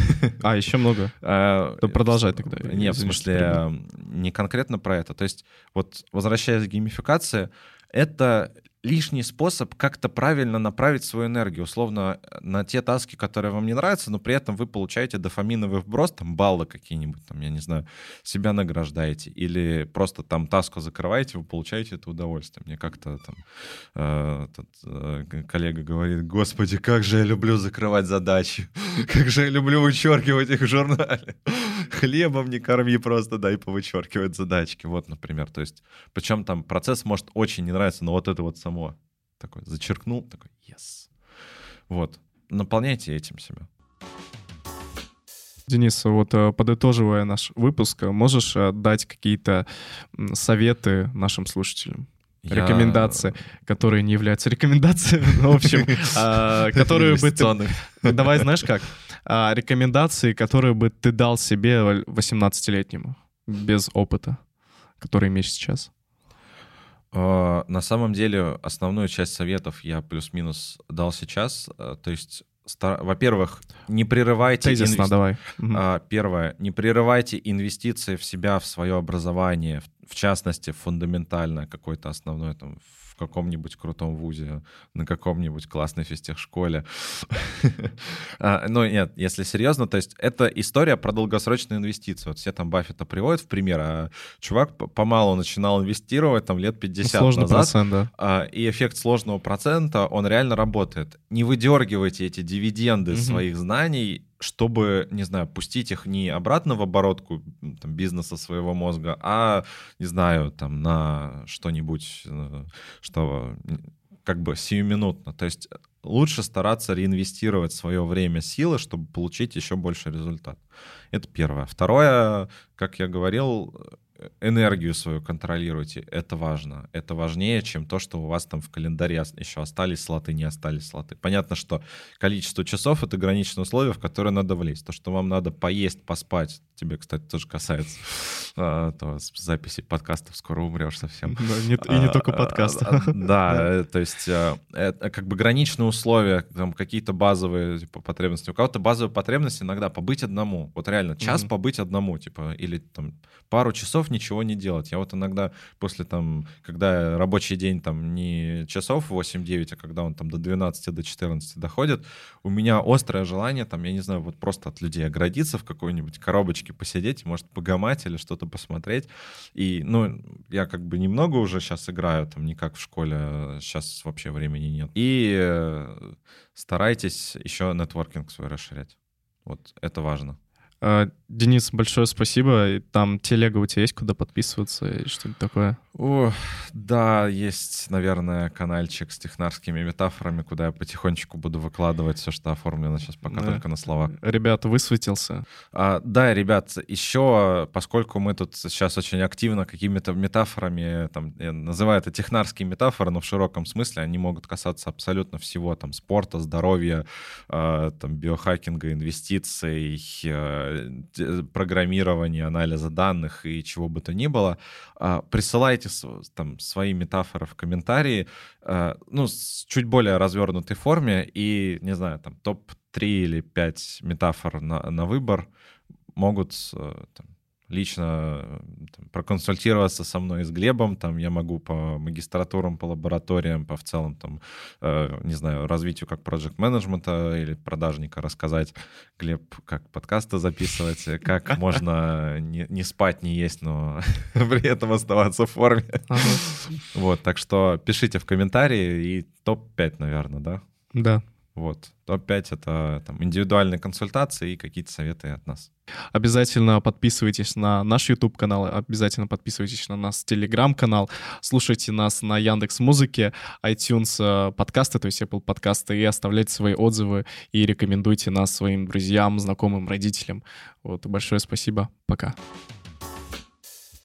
А, еще много? (laughs) А, продолжай тогда. Нет, в смысле, не конкретно про это. То есть вот возвращаясь к геймификации, это лишний способ как-то правильно направить свою энергию, условно, на те таски, которые вам не нравятся, но при этом вы получаете дофаминовый вброс, там баллы какие-нибудь, там, я не знаю, себя награждаете, или просто там таску закрываете, вы получаете это удовольствие. Мне как-то там э, этот, э, коллега говорит, господи, как же я люблю закрывать задачи, (laughs) как же я люблю вычеркивать их в журнале. Хлебом не корми, просто дай повычеркивать задачки. Вот, например, то есть, причем там процесс может очень не нравиться, но вот это вот само такой зачеркнул, такой yes. Вот. Наполняйте этим себя. Денис, вот э, подытоживая наш выпуск, можешь э, дать какие-то советы нашим слушателям? Я... Рекомендации, которые не являются рекомендациями, в общем, (laughs) а, которые бы ты... Давай, знаешь как? А, рекомендации, которые бы ты дал себе 18-летнему без опыта, который имеешь сейчас? А, на самом деле основную часть советов я плюс-минус дал сейчас. А, то есть во-первых, не прерывайте... Тезисно, инвести... давай. А, первое, не прерывайте инвестиции в себя, в свое образование, в частности, фундаментальное какое-то основное, там, в каком-нибудь крутом вузе, на каком-нибудь классной физтехшколе. (laughs) а, ну, нет, если серьезно, то есть это история про долгосрочные инвестиции. Вот все там Баффета приводят в пример, а чувак помалу начинал инвестировать там лет 50 Сложный назад. Процент, да. а, и эффект сложного процента, он реально работает. Не выдергивайте эти дивиденды своих знаний чтобы, не знаю, пустить их не обратно в оборотку там, бизнеса своего мозга, а, не знаю, там, на что-нибудь, э, что как бы сиюминутно. То есть лучше стараться реинвестировать свое время, силы, чтобы получить еще больше результат. Это первое. Второе, как я говорил, энергию свою контролируйте. Это важно. Это важнее, чем то, что у вас там в календаре еще остались слоты, не остались слоты. Понятно, что количество часов — это граничные условия, в которые надо влезть. То, что вам надо поесть, поспать, тебе, кстати, тоже касается а, то записи подкастов, скоро умрешь совсем. Да, (laughs) не, и не только подкаст. А, а, (laughs) да, то есть это как бы граничные условия, там какие-то базовые типа, потребности. У кого-то базовые потребности иногда побыть одному. Вот реально, час побыть одному, типа, или там пару часов ничего не делать. Я вот иногда после там, когда рабочий день там не часов 8-9, а когда он там до 12, до 14 доходит, у меня острое желание там, я не знаю, вот просто от людей оградиться в какой-нибудь коробочке посидеть, может, погамать или что-то посмотреть. И, ну, я как бы немного уже сейчас играю, там, не как в школе, сейчас вообще времени нет. И э, старайтесь еще нетворкинг свой расширять. Вот это важно. А, Денис, большое спасибо. Там телега у тебя есть, куда подписываться и что-нибудь такое? О, да, есть, наверное, каналчик с технарскими метафорами, куда я потихонечку буду выкладывать все, что оформлено сейчас пока да. только на слова. Ребята, высветился. А, да, ребят, еще, поскольку мы тут сейчас очень активно какими-то метафорами, там, я называю это технарские метафоры, но в широком смысле они могут касаться абсолютно всего, там, спорта, здоровья, э, там, биохакинга, инвестиций, э, программирования, анализа данных и чего бы то ни было. Э, присылайте там свои метафоры в комментарии, э, ну, с чуть более развернутой форме, и, не знаю, там топ-3 или 5 метафор на, на выбор могут э, там, лично там, проконсультироваться со мной с Глебом, там я могу по магистратурам, по лабораториям, по в целом там, э, не знаю, развитию как проект менеджмента или продажника рассказать. Глеб, как подкасты записывать, как (laughs) можно не, не спать, не есть, но (laughs) при этом оставаться в форме. Вот, так что пишите в комментарии и топ-5, наверное, да? Да. Вот. Топ-5 — это там, индивидуальные консультации и какие-то советы от нас. Обязательно подписывайтесь на наш YouTube-канал, обязательно подписывайтесь на наш Telegram-канал, слушайте нас на Яндекс Музыке, iTunes э, подкасты, то есть Apple подкасты, и оставляйте свои отзывы и рекомендуйте нас своим друзьям, знакомым, родителям. Вот, большое спасибо. Пока.